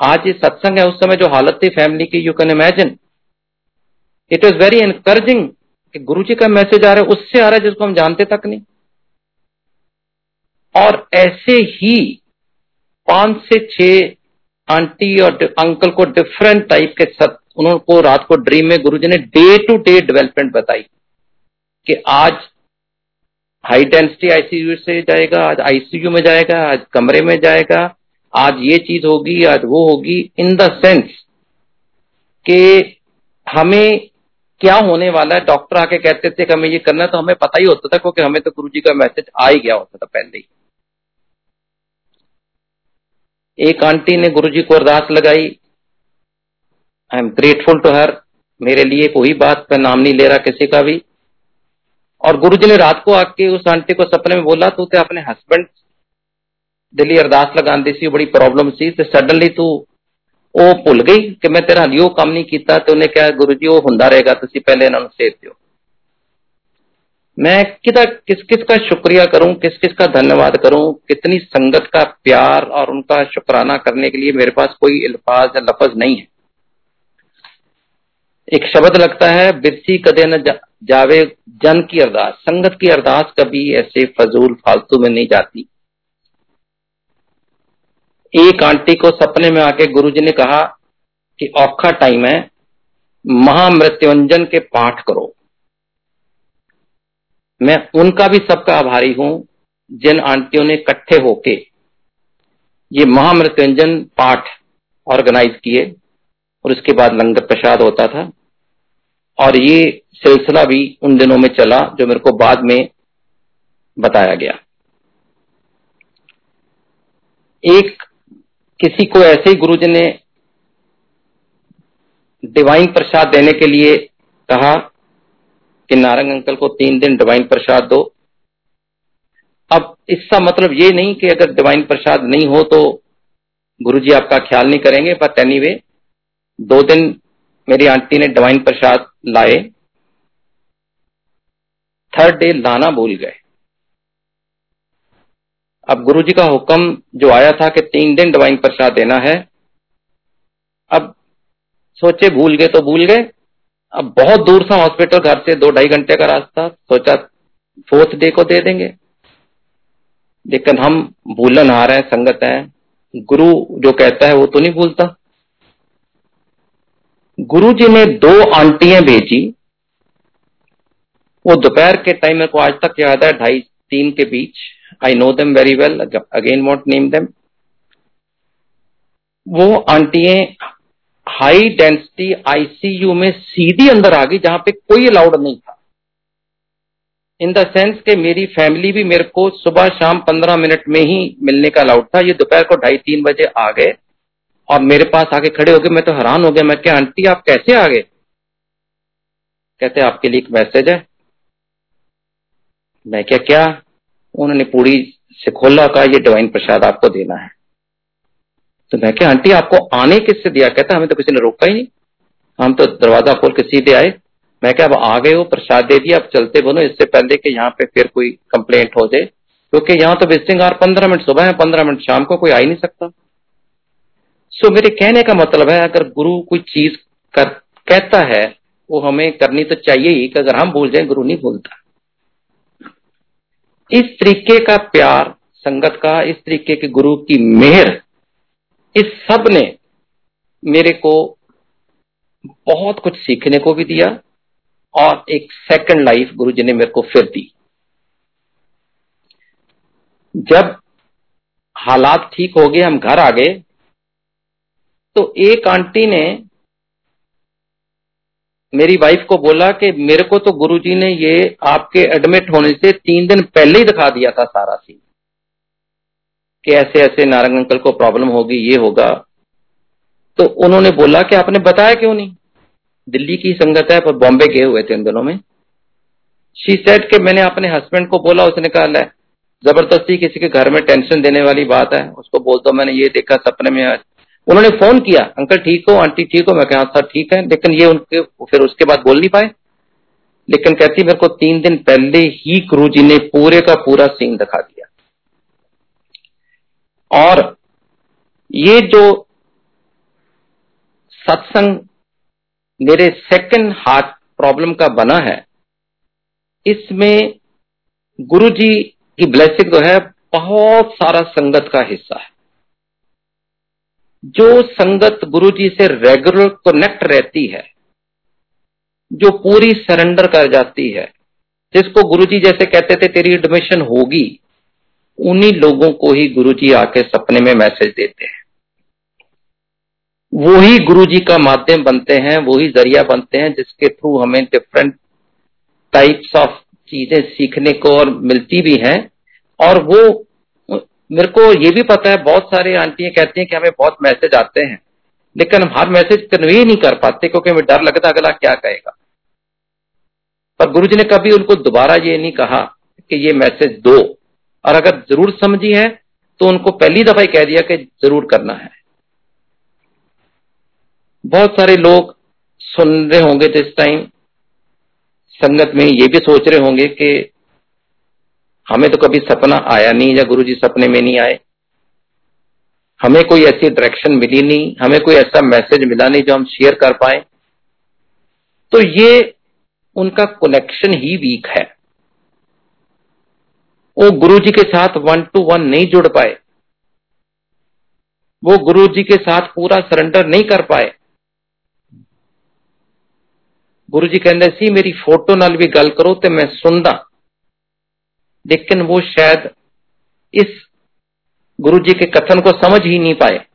आज ये सत्संग है, उस समय जो हालत थी फैमिली की you can imagine it was very encouraging Guru ji का मैसेज आ रहा है, उससे आ रहा है जिसको हम जानते तक नहीं। और ऐसे ही पाँच से छह आंटी और अंकल को डिफरेंट टाइप के सत उनको रात को ड्रीम में गुरुजी ने डे टू डे डेवलपमेंट बताई कि आज हाई डेंसिटी आईसीयू से जाएगा, आज आईसीयू में जाएगा, आज कमरे में जाएगा, आज ये चीज़ होगी, आज वो होगी, इन द सेंस कि हमें क्या होने वाला है? डॉक्टर आके कहते थे कि हमें ये करना तो हमें पता ही होता था, क्योंकि हमें तो गुरु जी का मैसेज आ ही गया होता था पहले ही। एक आंटी ने गुरुजी को अरदास लगाई I am grateful to her मेरे लिए कोई बात का नाम नहीं ले रहा किसी का भी। और गुरुजी ने रात को आके उस आंटी को सपने में बोला तू तो अपने हस्बैंड दिल्ली अरदास लगाती सी बड़ी प्रॉब्लम सी तो सडनली तू ਉਹ ਭੁੱਲ ਗਈ ਕਿ ਮੈਂ ਤੇਰਾ ਹਲਿਓ ਕੰਮ ਨਹੀਂ ਕੀਤਾ ਤੇ ਉਹਨੇ ਕਿਹਾ ਗੁਰੂ ਜੀ ਉਹ ਹੁੰਦਾ ਰਹੇਗਾ ਤੁਸੀਂ ਪਹਿਲੇ ਇਹਨਾਂ ਨੂੰ ਸੇਧ ਦਿਓ मैं किदा किस किस का शुक्रिया करूं किस किस का धन्यवाद करूं कितनी संगत का प्यार और उनका शुक्राना करने के लिए मेरे पास कोई अल्फाज या लफज नहीं है एक शब्द लगता है बिरसी कदे न जा, जावे जन की अरदास, संगत की अरदास कभी ऐसे फजूल फालतू में नहीं जाती। एक आंटी को सपने में आके गुरुजी ने कहा कि औखा टाइम है, महामृत्युंजन के पाठ करो। मैं उनका भी सबका आभारी हूँ, जिन आंटियों ने इकट्ठे होके ये महामृत्युंजन पाठ ऑर्गेनाइज किए, और उसके बाद लंगर प्रसाद होता था। और ये सिलसिला भी उन दिनों में चला जो मेरे को बाद में बताया गया। एक किसी को ऐसे ही गुरुजी ने डिवाइन प्रसाद देने के लिए कहा कि नारंग अंकल को तीन दिन डिवाइन प्रसाद दो। अब इसका मतलब ये नहीं कि अगर डिवाइन प्रसाद नहीं हो तो गुरुजी आपका ख्याल नहीं करेंगे बट एनी anyway, दो दिन मेरी आंटी ने डिवाइन प्रसाद लाए। थर्ड डे लाना भूल गए। अब गुरुजी का हुक्म जो आया था कि तीन दिन डिवाइन प्रसाद देना है, अब सोचे भूल गए तो भूल गए। अब बहुत दूर था हॉस्पिटल घर से दो ढाई घंटे का रास्ता। सोचा फोर्थ डे को दे देंगे। लेकिन हम भूलन रहे हैं, संगत है। गुरु जो कहता है वो तो नहीं भूलता। गुरु जी ने दो आंटियाँ भेजी। वो दोपहर के टाइम मेरे को आज तक याद है, ढाई, तीन के बीच। I know them very well again won't name them वो आंटियाँ हाई डेंसिटी आईसीयू में सीधी अंदर आ गई, जहाँ पे कोई अलाउड नहीं था। इन द सेंस के मेरी फैमिली भी मेरे को सुबह शाम पंद्रह मिनट में ही मिलने का अलाउड था। ये दोपहर को ढाई, तीन बजे आ गए। और मेरे पास आके खड़े हो गए मैं तो हैरान हो गया, मैं क्या, आंटी, आप कैसे आ गए? कहते, आपके लिए एक मैसेज है। मैं क्या क्या? उन्होंने पूरी से खोला का ये डिवाइन प्रसाद आपको देना है। तो मैं क्या, आंटी, आपको आने किससे दिया? कहता, हमें तो किसी ने रोका ही नहीं। हम तो दरवाज़ा खोल के सीधे आए। मैं क्या, अब आ गए हो? प्रसाद दे दिया, अब चलते बोलो इससे पहले कि यहाँ पे फिर कोई कंप्लेंट हो जाए, क्योंकि यहाँ तो विजिटिंग आर पंद्रह मिनट, सुबह है पंद्रह मिनट, शाम को कोई आ ही नहीं सकता। सो मेरे कहने का मतलब है, अगर गुरु कोई चीज़ कर, कहता है, वो हमें करनी तो चाहिए ही, कि अगर हम भूल जाए, गुरु नहीं भूलता। इस तरीके का प्यार संगत का, इस तरीके के गुरु की मेहर, इस सबने मेरे को बहुत कुछ सीखने को भी दिया, और एक सेकंड लाइफ गुरु जी ने मेरे को फिर दी। जब हालात ठीक हो गए, हम घर आ गए तो एक आंटी ने मेरी वाइफ को बोला कि मेरे को तो गुरुजी ने ये आपके एडमिट होने से तीन दिन पहले ही दिखा दिया था सारा सीन कि ऐसे ऐसे नारंग अंकल को प्रॉब्लम होगी, ये होगा। तो उन्होंने बोला कि आपने बताया क्यों नहीं? दिल्ली की संगत है, पर बॉम्बे गए हुए थे इन दिनों में। शी सेट के मैंने अपने हस्बैंड को बोला, उसने कहा, ले, ज़बरदस्ती किसी के घर में टेंशन देने वाली बात है। उसको बोल दो, मैंने ये देखा, सपने में आज उन्होंने फ़ोन किया, अंकल ठीक हो, आंटी ठीक हो? मैं कहा सर ठीक है। लेकिन ये उनके, फिर उसके बाद बोल नहीं पाए। लेकिन कहती, मेरे को तीन दिन पहले ही गुरु जी ने पूरे का पूरा सीन दिखा दिया। और ये जो सत्संग मेरे सेकंड हार्ट प्रॉब्लम का बना है, इसमें गुरु जी की ब्लेसिंग जो है, बहुत सारा संगत का हिस्सा है। जो संगत गुरु जी से रेगुलर कनेक्ट रहती है, जो पूरी सरेंडर कर जाती है, जिसको गुरु जी जैसे कहते थे, तेरी एडमिशन होगी, उन्हीं लोगों को ही गुरु जी आके सपने में मैसेज देते हैं। वो ही गुरु जी का माध्यम बनते हैं, वो ही ज़रिया बनते हैं, जिसके थ्रू हमें डिफरेंट टाइप्स ऑफ़ चीज़ें सीखने को और मिलती भी हैं। और वो मेरे को ये भी पता है, बहुत सारे आंटियाँ कहती हैं कि हमें बहुत मैसेज आते हैं। लेकिन हम हर मैसेज कन्वे नहीं कर पाते क्योंकि हमें डर लगता अगला क्या कहेगा। पर गुरु जी ने कभी उनको दोबारा ये नहीं कहा कि ये मैसेज दो। और अगर ज़रूर समझी है तो उनको पहली दफ़ा ही कह दिया कि ज़रूर करना है। बहुत सारे लोग सुन रहे होंगे तो इस टाइम संगत में ये भी सोच रहे होंगे कि हमें तो कभी सपना आया नहीं या गुरु जी सपने में नहीं आए। हमें कोई ऐसी डायरेक्शन मिली नहीं, हमें कोई ऐसा मैसेज मिला नहीं जो हम शेयर कर पाए। तो ये उनका कनेक्शन ही वीक है। वो गुरु जी के साथ वन टू वन नहीं जुड़ पाए। वो गुरु जी के साथ पूरा सरेंडर नहीं कर पाए। गुरु जी कहते सी, मेरी फ़ोटो नाल भी गल करो तो मैं सुनदा। लेकिन वो शायद इस गुरु जी के कथन को समझ ही नहीं पाए।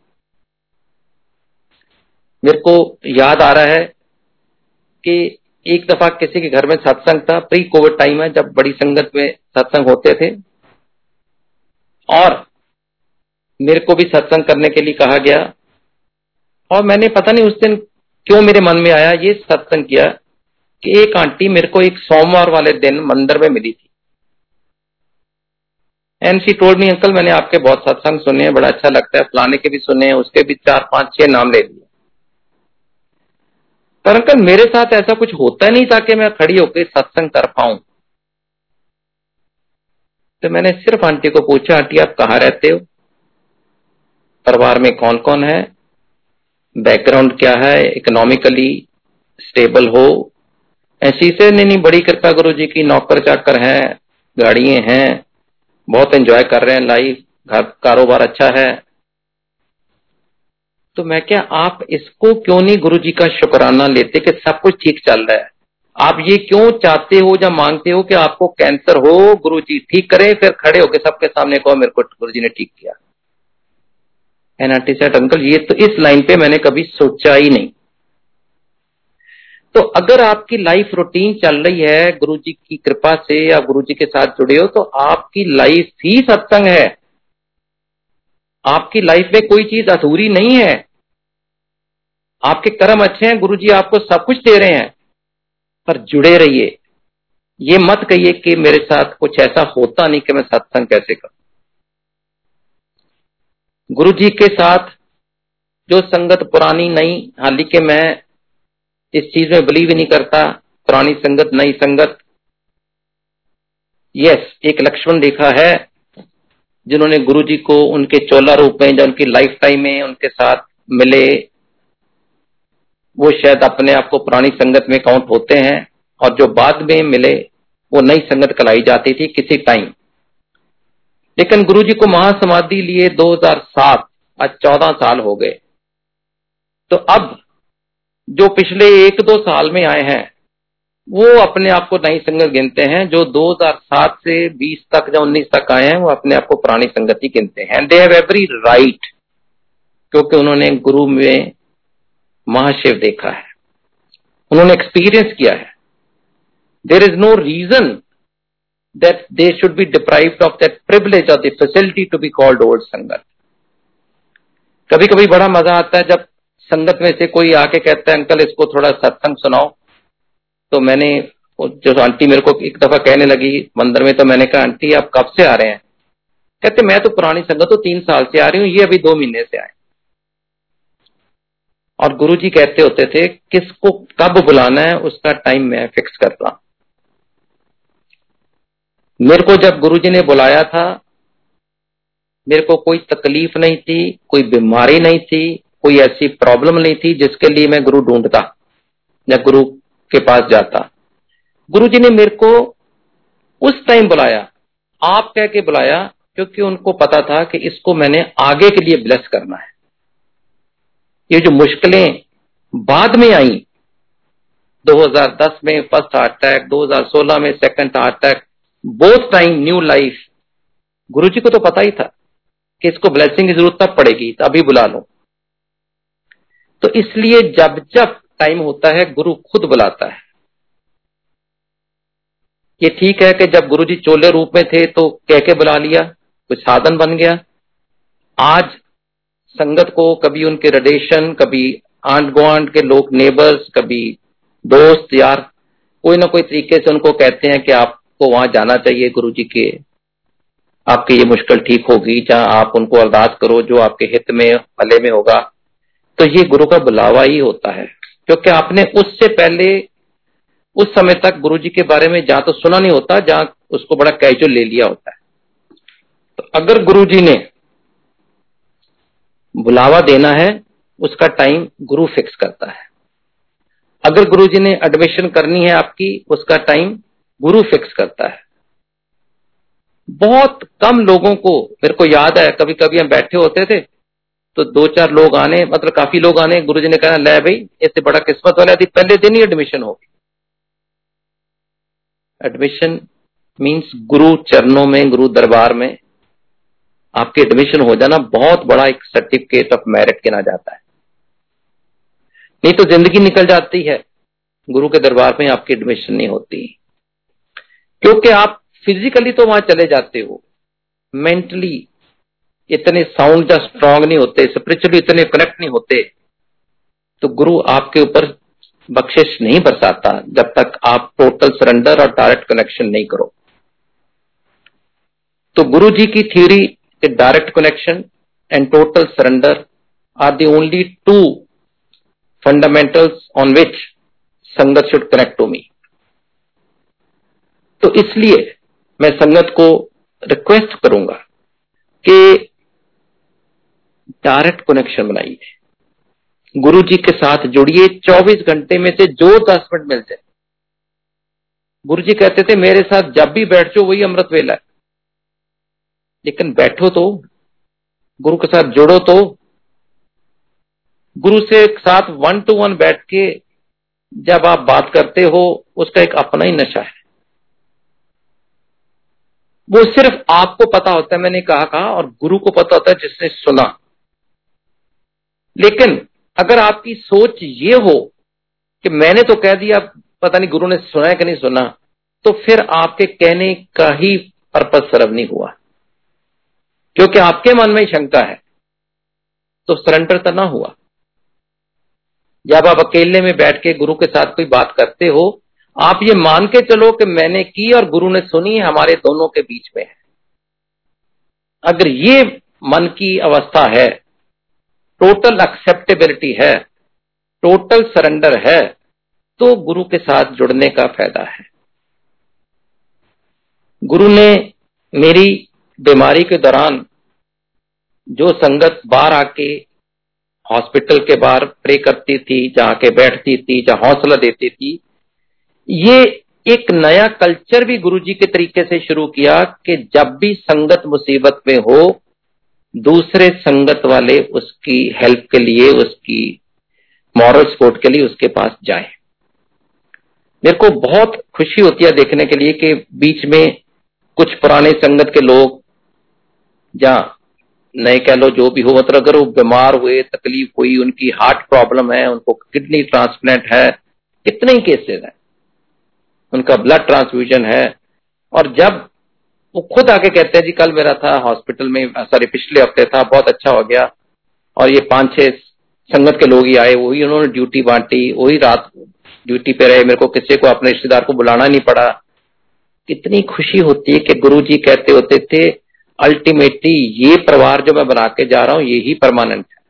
मेरे को याद आ रहा है कि एक दफ़ा किसी के घर में सत्संग था प्री कोविड टाइम है, जब बड़ी संगत में सत्संग होते थे। और मेरे को भी सत्संग करने के लिए कहा गया। और मैंने पता नहीं उस दिन क्यों मेरे मन में आया, ये सत्संग किया कि एक आंटी मेरे को एक सोमवार वाले दिन मंदिर में मिली थी। And she told me uncle मैंने आपके बहुत सत्संग सुने हैं, बड़ा अच्छा लगता है, फलाने के भी सुने हैं, उसके भी चार, पाँच, छह नाम ले लिए. पर अंकल मेरे साथ ऐसा कुछ होता नहीं था कि मैं खड़ी होकर सत्संग कर पाऊँ। तो मैंने सिर्फ़ आंटी को पूछा, आंटी, आप कहाँ रहते हो? परिवार में कौन कौन है? बैकग्राउंड क्या है? इकोनॉमिकली स्टेबल हो? ऐसी से नहीं नहीं, बड़ी कृपा गुरु जी की नौकर चाकर हैं, गाड़ियाँ हैं बहुत एंजॉय कर रहे हैं लाइफ घर, कारोबार अच्छा है। तो मैं क्या, आप इसको क्यों नहीं गुरु जी का शुक्राना लेते कि सब कुछ ठीक चल रहा है? आप ये क्यों चाहते हो या मांगते हो कि आपको कैंसर हो गुरु जी ठीक करे, फिर खड़े होके सबके सामने कहो, मेरे को गुरु जी ने ठीक किया। एनआरटी सेट अंकल, ये तो इस लाइन पे मैंने कभी सोचा ही नहीं। तो अगर आपकी लाइफ रूटीन चल रही है गुरु जी की कृपा से या गुरु जी के साथ जुड़े हो तो आपकी लाइफ ही सत्संग है। आपकी लाइफ में कोई चीज़ अधूरी नहीं है। आपके कर्म अच्छे हैं गुरु जी आपको सब कुछ दे रहे हैं, पर जुड़े रहिए। ये मत कहिए कि मेरे साथ कुछ ऐसा होता नहीं कि मैं सत्संग कैसे करूँ। गुरु जी के साथ जो संगत पुरानी नई के मैं इस चीज़ में बिलीव नहीं करता, पुरानी संगत, नई संगत। यस एक लक्ष्मण रेखा है, जिन्होंने गुरु जी को उनके चोला रूप में जो उनकी लाइफ टाइम में उनके साथ मिले। वो शायद अपने आप को पुरानी संगत में काउंट होते हैं और जो बाद में मिले, वो नई संगत कलाई जाती थी किसी टाइम लेकिन गुरु जी को महासमाधि लिए 2007 आज 14 साल हो गए। तो अब जो पिछले एक दो साल में आए हैं, वो अपने आप को नई संगत गिनते हैं। जो 2007 से 20 तक या 19 तक आए हैं, वो अपने आप को पुरानी संगति गिनते हैं। दे हैव एवरी राइट क्योंकि उन्होंने गुरु में महाशिव देखा है। उन्होंने एक्सपीरियंस किया है। There is no reason that they should be deprived of that privilege of the facility to be called old संगत। कभी कभी बड़ा मज़ा आता है जब संगत में से कोई आके कहता है, अंकल, इसको थोड़ा सत्संग सुनाओ। तो मैंने जो आंटी मेरे को एक दफ़ा कहने लगी मंदिर में तो मैंने कहा, आंटी, आप कब से आ रहे हैं? कहते, मैं तो पुरानी संगत तो तीन साल से आ रही हूँ, ये अभी दो महीने से आए। और गुरु जी कहते होते थे, किसको कब बुलाना है, उसका टाइम मैं फिक्स करता मेरे को जब गुरु जी ने बुलाया था, मेरे को कोई तकलीफ़ नहीं थी, कोई बीमारी नहीं थी कोई ऐसी प्रॉब्लम नहीं थी जिसके लिए मैं गुरु ढूंढता या गुरु के पास जाता। गुरु जी ने मेरे को उस टाइम बुलाया, आप कह के बुलाया, क्योंकि उनको पता था कि इसको मैंने आगे के लिए ब्लेस करना है। ये जो मुश्किलें बाद में आई 2010 में फ़र्स्ट हार्ट अटैक 2016 में second heart attack both time new life Guru ji को तो पता ही था कि इसको ब्लेसिंग की ज़रूरत तब पड़ेगी तो अभी बुला लो। तो इसलिए जब जब टाइम होता है, गुरु खुद बुलाता है। ये ठीक है कि जब गुरु जी चोले रूप में थे तो कह के बुला लिया, कुछ साधन बन गया। आज संगत को कभी उनके रिलेशन कभी आंट गुआंट के लोग नेबर्स कभी दोस्त, यार, कोई ना कोई तरीके से उनको कहते हैं कि आपको वहाँ जाना चाहिए गुरु जी के। आपकी ये मुश्किल ठीक होगी, जहाँ आप उनको अरदास करो, जो आपके हित में, भले में होगा। तो ये गुरु का बुलावा ही होता है। क्योंकि आपने उससे पहले, उस समय तक गुरु जी के बारे में जहाँ तो सुना नहीं होता, जहाँ उसको बड़ा कैजुअल ले लिया होता है। तो अगर गुरु जी ने बुलावा देना है, उसका टाइम गुरु फिक्स करता है। अगर गुरु जी ने एडमिशन करनी है आपकी, उसका टाइम गुरु फिक्स करता है। बहुत कम लोगों को, मेरे को याद है कभी कभी हम बैठे होते थे तो दो चार लोग आने मतलब काफ़ी लोग आने गुरु जी ने कहा, ले भाई, इससे बड़ा किस्मत वाला थी पहले दिन ही एडमिशन होगी. एडमिशन मींस गुरु चरणों में, गुरु दरबार में आपके एडमिशन हो जाना बहुत बड़ा एक सर्टिफिकेट ऑफ़ मेरिट गिना जाता है। नहीं तो ज़िंदगी निकल जाती है, गुरु के दरबार में आपकी एडमिशन नहीं होती। क्योंकि आप फिजिकली तो वहाँ चले जाते हो मेंटली इतने साउंड या स्ट्रांग नहीं होते स्पिरिचुअली इतने कनेक्ट नहीं होते तो गुरु आपके ऊपर बख्शिश नहीं बरसाता जब तक आप टोटल सरेंडर और डायरेक्ट कनेक्शन नहीं करो। तो गुरु जी की theory direct connection and total surrender are the only two fundamentals on which sangat should connect to me तो इसलिए मैं संगत को रिक्वेस्ट करूँगा कि डायरेक्ट कनेक्शन बनाइए गुरु जी के साथ जुड़िए 24 घंटे में से जो 10 मिनट मिलते। गुरु जी कहते थे, मेरे साथ जब भी बैठ जाओ वही अमृत वेला। है लेकिन बैठो तो गुरु के साथ जुड़ो तो गुरु से साथ वन टू वन बैठ के जब आप बात करते हो, उसका एक अपना ही नशा है। वो सिर्फ़ आपको पता होता है, मैंने कहा कहा और गुरु को पता होता है जिसने सुना। लेकिन अगर आपकी सोच ये हो कि मैंने तो कह दिया, पता नहीं गुरु ने सुना है कि नहीं सुना तो फिर आपके कहने का ही पर्पज सर्व नहीं हुआ। क्योंकि आपके मन में शंका है तो सरेंडर तो ना हुआ। जब आप अकेले में बैठ के गुरु के साथ कोई बात करते हो, आप ये मान के चलो कि मैंने की और गुरु ने सुनी, हमारे दोनों के बीच में है। अगर ये मन की अवस्था है टोटल एक्सेप्टेबिलिटी है टोटल सरेंडर है तो गुरु के साथ जुड़ने का फ़ायदा है। गुरु ने मेरी बीमारी के दौरान जो संगत बाहर आके हॉस्पिटल के बाहर प्रे करती थी, जहाँ के बैठती थी, जहाँ हौसला देती थी, ये एक नया कल्चर भी गुरुजी के तरीके से शुरू किया कि जब भी संगत मुसीबत में हो दूसरे संगत वाले उसकी हेल्प के लिए, उसकी मॉरल सपोर्ट के लिए उसके पास जाए। मेरे को बहुत खुशी होती है देखने के लिए कि बीच में कुछ पुराने संगत के लोग, या नए कह लो जो भी हो मतलब अगर वो बीमार हुए, तकलीफ़ हुई, उनकी हार्ट प्रॉब्लम है, उनको किडनी ट्रांसप्लांट है कितने ही केसेस हैं। उनका ब्लड ट्रांसफ्यूजन है, और जब वो खुद आके कहते हैं, जी, कल मेरा था हॉस्पिटल में सॉरी, पिछले हफ़्ते था, बहुत अच्छा हो गया। और ये पाँच छह संगत के लोग ही आए, वही उन्होंने ड्यूटी बांटी, वही रात ड्यूटी पे रहे, मेरे को किसी को, अपने रिश्तेदार को बुलाना नहीं पड़ा। कितनी खुशी होती है कि गुरु जी कहते होते थे, अल्टीमेटली ये परिवार जो मैं बना के जा रहा हूँ, ये ही परमानेंट है।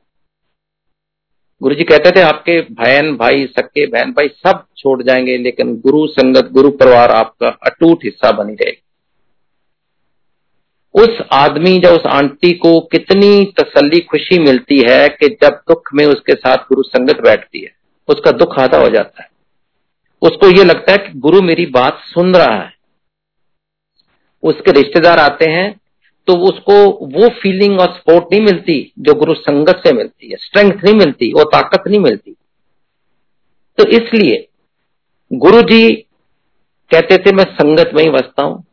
गुरु जी कहते थे, आपके बहन भाई सके बहन भाई सब छोड़ जाएँगे, लेकिन गुरु संगत, गुरु परिवार आपका अटूट हिस्सा बनी रहेगी। उस आदमी या उस आंटी को कितनी तसल्ली, खुशी मिलती है कि जब दुख में उसके साथ गुरु संगत बैठती है, उसका दुख आधा हो जाता है। उसको ये लगता है कि गुरु मेरी बात सुन रहा है। उसके रिश्तेदार आते हैं तो उसको वो फीलिंग और सपोर्ट नहीं मिलती जो गुरु संगत से मिलती है। स्ट्रेंथ नहीं मिलती वो ताकत नहीं मिलती। तो इसलिए गुरु जी कहते थे, मैं संगत में ही बसता हूँ।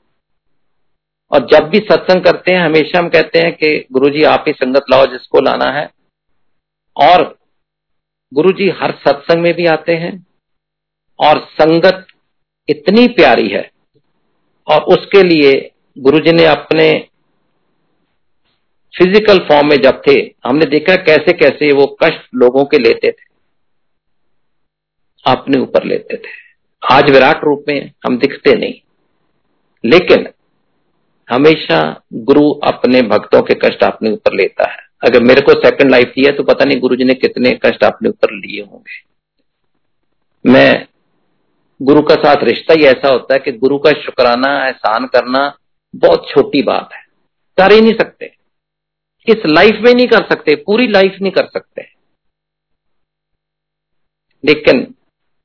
और जब भी सत्संग करते हैं, हमेशा हम कहते हैं कि गुरुजी आप ही संगत लाओ जिसको लाना है। और गुरुजी हर सत्संग में भी आते हैं और संगत इतनी प्यारी है और उसके लिए गुरुजी ने अपने फ़िज़िकल फॉर्म में जब थे, हमने देखा कैसे कैसे वो कष्ट लोगों के लेते थे, अपने ऊपर लेते थे। आज विराट रूप में हम दिखते नहीं, लेकिन हमेशा गुरु अपने भक्तों के कष्ट अपने ऊपर लेता है। अगर मेरे को सेकंड लाइफ दिया तो पता नहीं गुरु जी ने कितने कष्ट अपने ऊपर लिए होंगे। मैं गुरु का साथ रिश्ता ही ऐसा होता है कि गुरु का शुक्राना, एहसान करना बहुत छोटी बात है। कर ही नहीं सकते। इस लाइफ में नहीं कर सकते, पूरी लाइफ नहीं कर सकते। लेकिन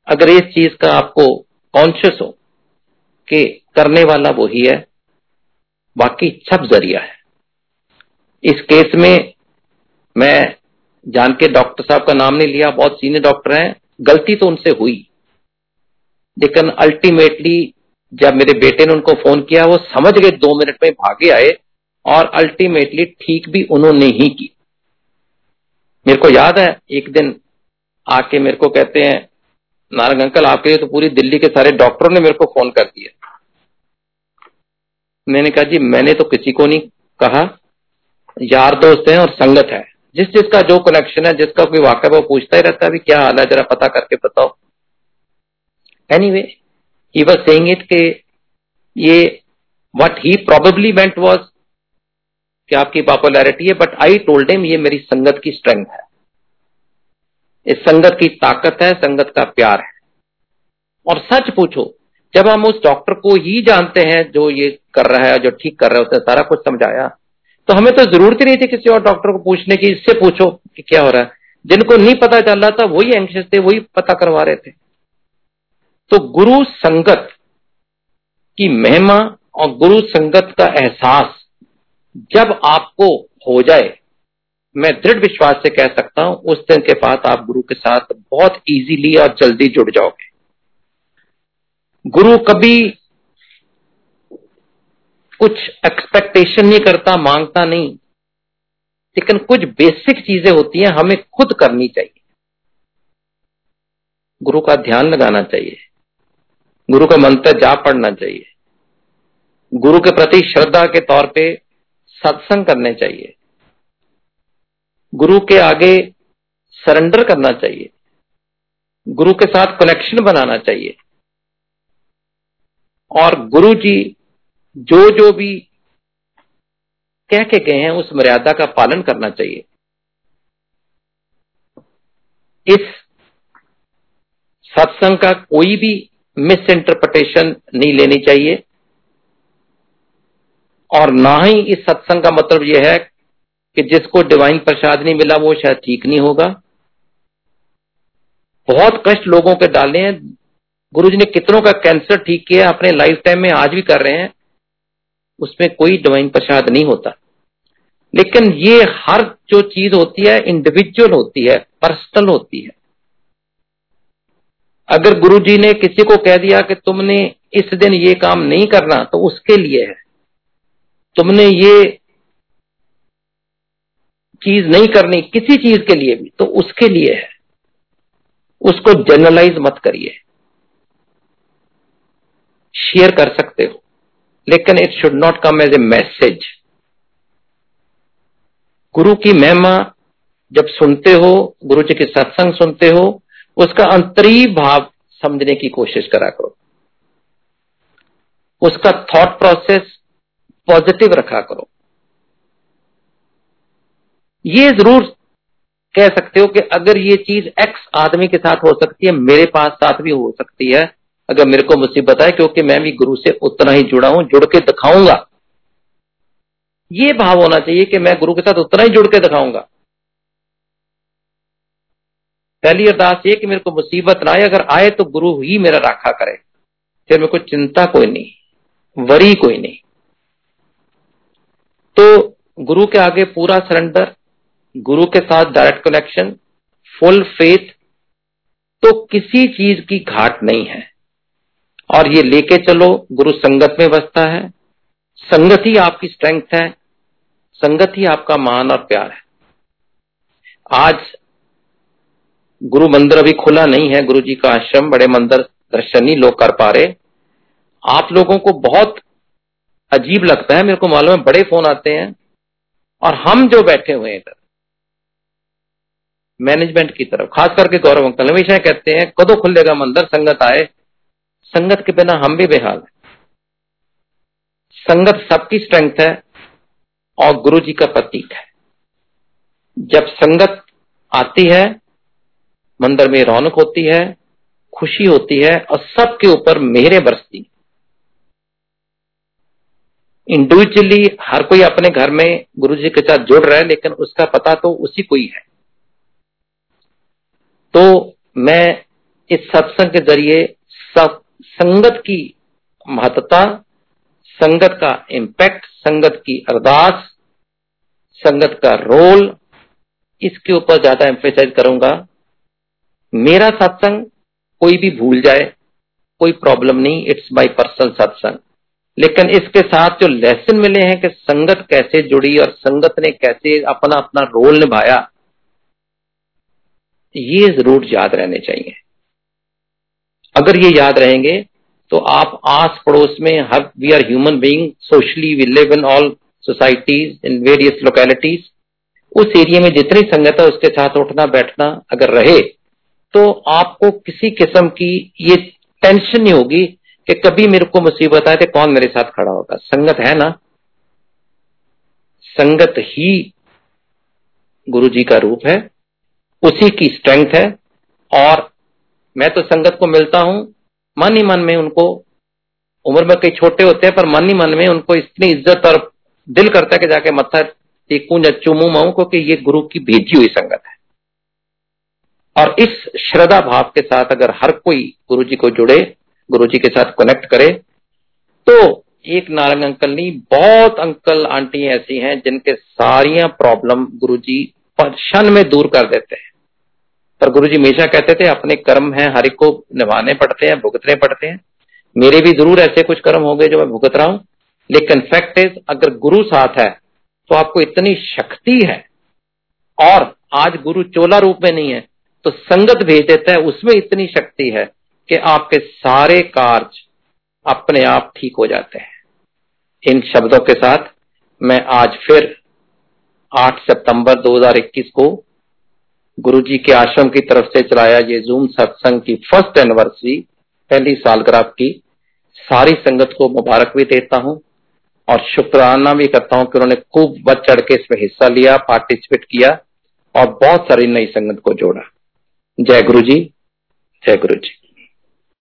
अगर इस चीज़ का आपको कॉन्शियस हो कि करने वाला वही है बाकी सब ज़रिया है। इस केस में मैं जान के डॉक्टर साहब का नाम नहीं लिया, बहुत सीनियर डॉक्टर हैं, गलती तो उनसे हुई। लेकिन अल्टीमेटली जब मेरे बेटे ने उनको फ़ोन किया, वो समझ गए दो मिनट में भागे आए और अल्टीमेटली ठीक भी उन्होंने ही की। मेरे को याद है, एक दिन आके मेरे को कहते हैं, नारंग अंकल, आपके लिए तो पूरी दिल्ली के सारे डॉक्टरों ने मेरे को फ़ोन कर दिया। मैंने कहा, जी, मैंने तो किसी को नहीं कहा। यार दोस्त है और संगत है। जिस जिसका जो कनेक्शन है, जिसका कोई वाकई वो पूछता ही रहता है क्या हाल है, जरा पता करके बताओ। Anyway he was saying it के ये what he probably went was कि आपकी पॉपुलैरिटी है बट आई टोल्ड हिम ये मेरी संगत की स्ट्रेंथ है। इस संगत की ताकत है, संगत का प्यार है। और सच पूछो जब हम उस डॉक्टर को ही जानते हैं जो ये कर रहा है, जो ठीक कर रहा है, उसने सारा कुछ समझाया तो हमें तो ज़रूरत ही नहीं थी किसी और डॉक्टर को पूछने की, इससे पूछो कि क्या हो रहा है। जिनको नहीं पता चल रहा था, वही एंशियस थे, वही पता करवा रहे थे। तो गुरु संगत की महिमा और गुरु संगत का एहसास जब आपको हो जाए, मैं दृढ़ विश्वास से कह सकता हूँ, उस दिन के बाद आप गुरु के साथ बहुत इजीली और जल्दी जुड़ जाओगे। गुरु कभी कुछ एक्सपेक्टेशन नहीं करता, माँगता नहीं। लेकिन कुछ बेसिक चीज़ें होती हैं, हमें खुद करनी चाहिए। गुरु का ध्यान लगाना चाहिए। गुरु का मंत्र जाप पढ़ना चाहिए। गुरु के प्रति श्रद्धा के तौर पे सत्संग करने चाहिए। गुरु के आगे सरेंडर करना चाहिए। गुरु के साथ कनेक्शन बनाना चाहिए। और गुरु जी जो जो भी कह के गए हैं, उस मर्यादा का पालन करना चाहिए। इस सत्संग का कोई भी मिस इंटरप्रिटेशन नहीं लेनी चाहिए। और ना ही इस सत्संग का मतलब यह है कि जिसको डिवाइन प्रसाद नहीं मिला, वो शायद ठीक नहीं होगा। बहुत कष्ट लोगों के डाले हैं। गुरु जी ने कितनों का कैंसर ठीक किया, अपने लाइफ टाइम में आज भी कर रहे हैं, उसमें कोई डिवाइन प्रसाद नहीं होता। लेकिन ये हर जो चीज़ होती है इंडिविजुअल होती है पर्सनल होती है। अगर गुरु जी ने किसी को कह दिया कि तुमने इस दिन ये काम नहीं करना तो उसके लिए है। तुमने ये चीज़ नहीं करनी किसी चीज़ के लिए भी तो उसके लिए है। उसको जनरलाइज मत करिए। शेयर कर सकते हो। लेकिन it should not come as a message Guru की महिमा जब सुनते हो, गुरु जी के सत्संग सुनते हो, उसका अंतरी भाव समझने की कोशिश करा करो। उसका थॉट प्रोसेस पॉजिटिव रखा करो। ये ज़रूर कह सकते हो कि अगर ये चीज़ एक्स आदमी के साथ हो सकती है, मेरे पास साथ भी हो सकती है अगर मेरे को मुसीबत आए, क्योंकि मैं भी गुरु से उतना ही जुड़ा हूँ, जुड़ के दिखाऊँगा। ये भाव होना चाहिए कि मैं गुरु के साथ उतना ही जुड़ के दिखाऊँगा। पहली अरदास ये कि मेरे को मुसीबत ना आए, अगर आए तो गुरु ही मेरा राखा करे। फिर मेरे को चिंता कोई नहीं, वरी कोई नहीं। तो गुरु के आगे पूरा सरेंडर गुरु के साथ डायरेक्ट कनेक्शन फुल फेथ तो किसी चीज़ की घाट नहीं है। और ये लेके चलो, गुरु संगत में बसता है। संगत ही आपकी स्ट्रेंथ है, संगत ही आपका मान और प्यार है। आज गुरु मंदिर अभी खुला नहीं है, गुरु जी का आश्रम, बड़े मंदिर दर्शन ही लोग कर पा रहे। आप लोगों को बहुत अजीब लगता है, मेरे को मालूम है, बड़े फ़ोन आते हैं, और हम जो बैठे हुए हैं इधर मैनेजमेंट की तरफ़, खास करके गौरव अंकल, हमेशा कहते हैं, कदों खुलेगा मंदिर, संगत आए संगत के बिना हम भी बेहाल हैं। संगत सबकी स्ट्रेंथ है और गुरु जी का प्रतीक है। जब संगत आती है, मंदिर में रौनक होती है, खुशी होती है और सबके ऊपर मेहरे बरसती इंडिविजुअली हर कोई अपने घर में गुरु जी के साथ जुड़ रहा है, लेकिन उसका पता तो उसी को ही है। तो मैं इस सत्संग के ज़रिए सब संगत की महत्ता, संगत का इम्पैक्ट संगत की अरदास, संगत का रोल इसके ऊपर ज़्यादा एम्फेसाइज करूँगा। मेरा सत्संग कोई भी भूल जाए, कोई प्रॉब्लम नहीं इट्स माय पर्सनल सत्संग। लेकिन इसके साथ जो लेसन मिले हैं कि संगत कैसे जुड़ी और संगत ने कैसे अपना अपना रोल निभाया, ये ज़रूर याद रहने चाहिए। अगर ये याद रहेंगे तो आप आस पड़ोस में हर we are human being socially we live in all societies in various localities उस एरिया में जितनी संगत है, उसके साथ उठना, बैठना अगर रहे तो आपको किसी किस्म की ये टेंशन नहीं होगी कि कभी मेरे को मुसीबत आए तो कौन मेरे साथ खड़ा होगा। संगत है ना? संगत ही गुरु जी का रूप है, उसी की स्ट्रेंथ है, और मैं तो संगत को मिलता हूँ, मन ही मन में उनको, उम्र में कई छोटे होते हैं, पर मन ही मन में उनको इतनी इज़्ज़त और दिल करता है कि जाके मत्था टेकूं या चूमू माऊ, क्योंकि ये गुरु की भेजी हुई संगत है। और इस श्रद्धा भाव के साथ अगर हर कोई गुरु जी को जुड़े गुरु जी के साथ कनेक्ट करे तो एक नारंग अंकल नहीं, बहुत अंकल आंटी ऐसी हैं जिनके सारिया प्रॉब्लम गुरु जी क्षण में दूर कर देते हैं। पर गुरु जी हमेशा कहते थे, अपने कर्म हैं, हर एक को निभाने पड़ते हैं, भुगतने पड़ते हैं। मेरे भी ज़रूर ऐसे कुछ कर्म हो गए जो मैं भुगत रहा हूँ। लेकिन फैक्ट इज़ अगर गुरु साथ है तो आपको इतनी शक्ति है। और आज गुरु चोला रूप में नहीं है तो संगत भेज देता है, उसमें इतनी शक्ति है कि आपके सारे कार्य अपने आप ठीक हो जाते हैं। इन शब्दों के साथ मैं आज फिर 8 सितंबर 2021 को गुरुजी के आश्रम की तरफ़ से चलाया ये जूम सत्संग की फ़र्स्ट एनिवर्सरी पहली सालगिरह की। सारी संगत को मुबारक भी देता हूँ और शुक्राना भी करता हूँ कि उन्होंने खूब बच चढ़ के इसमें हिस्सा लिया पार्टिसिपेट किया और बहुत सारी नई संगत को जोड़ा। जय गुरु जी जय गुरु जी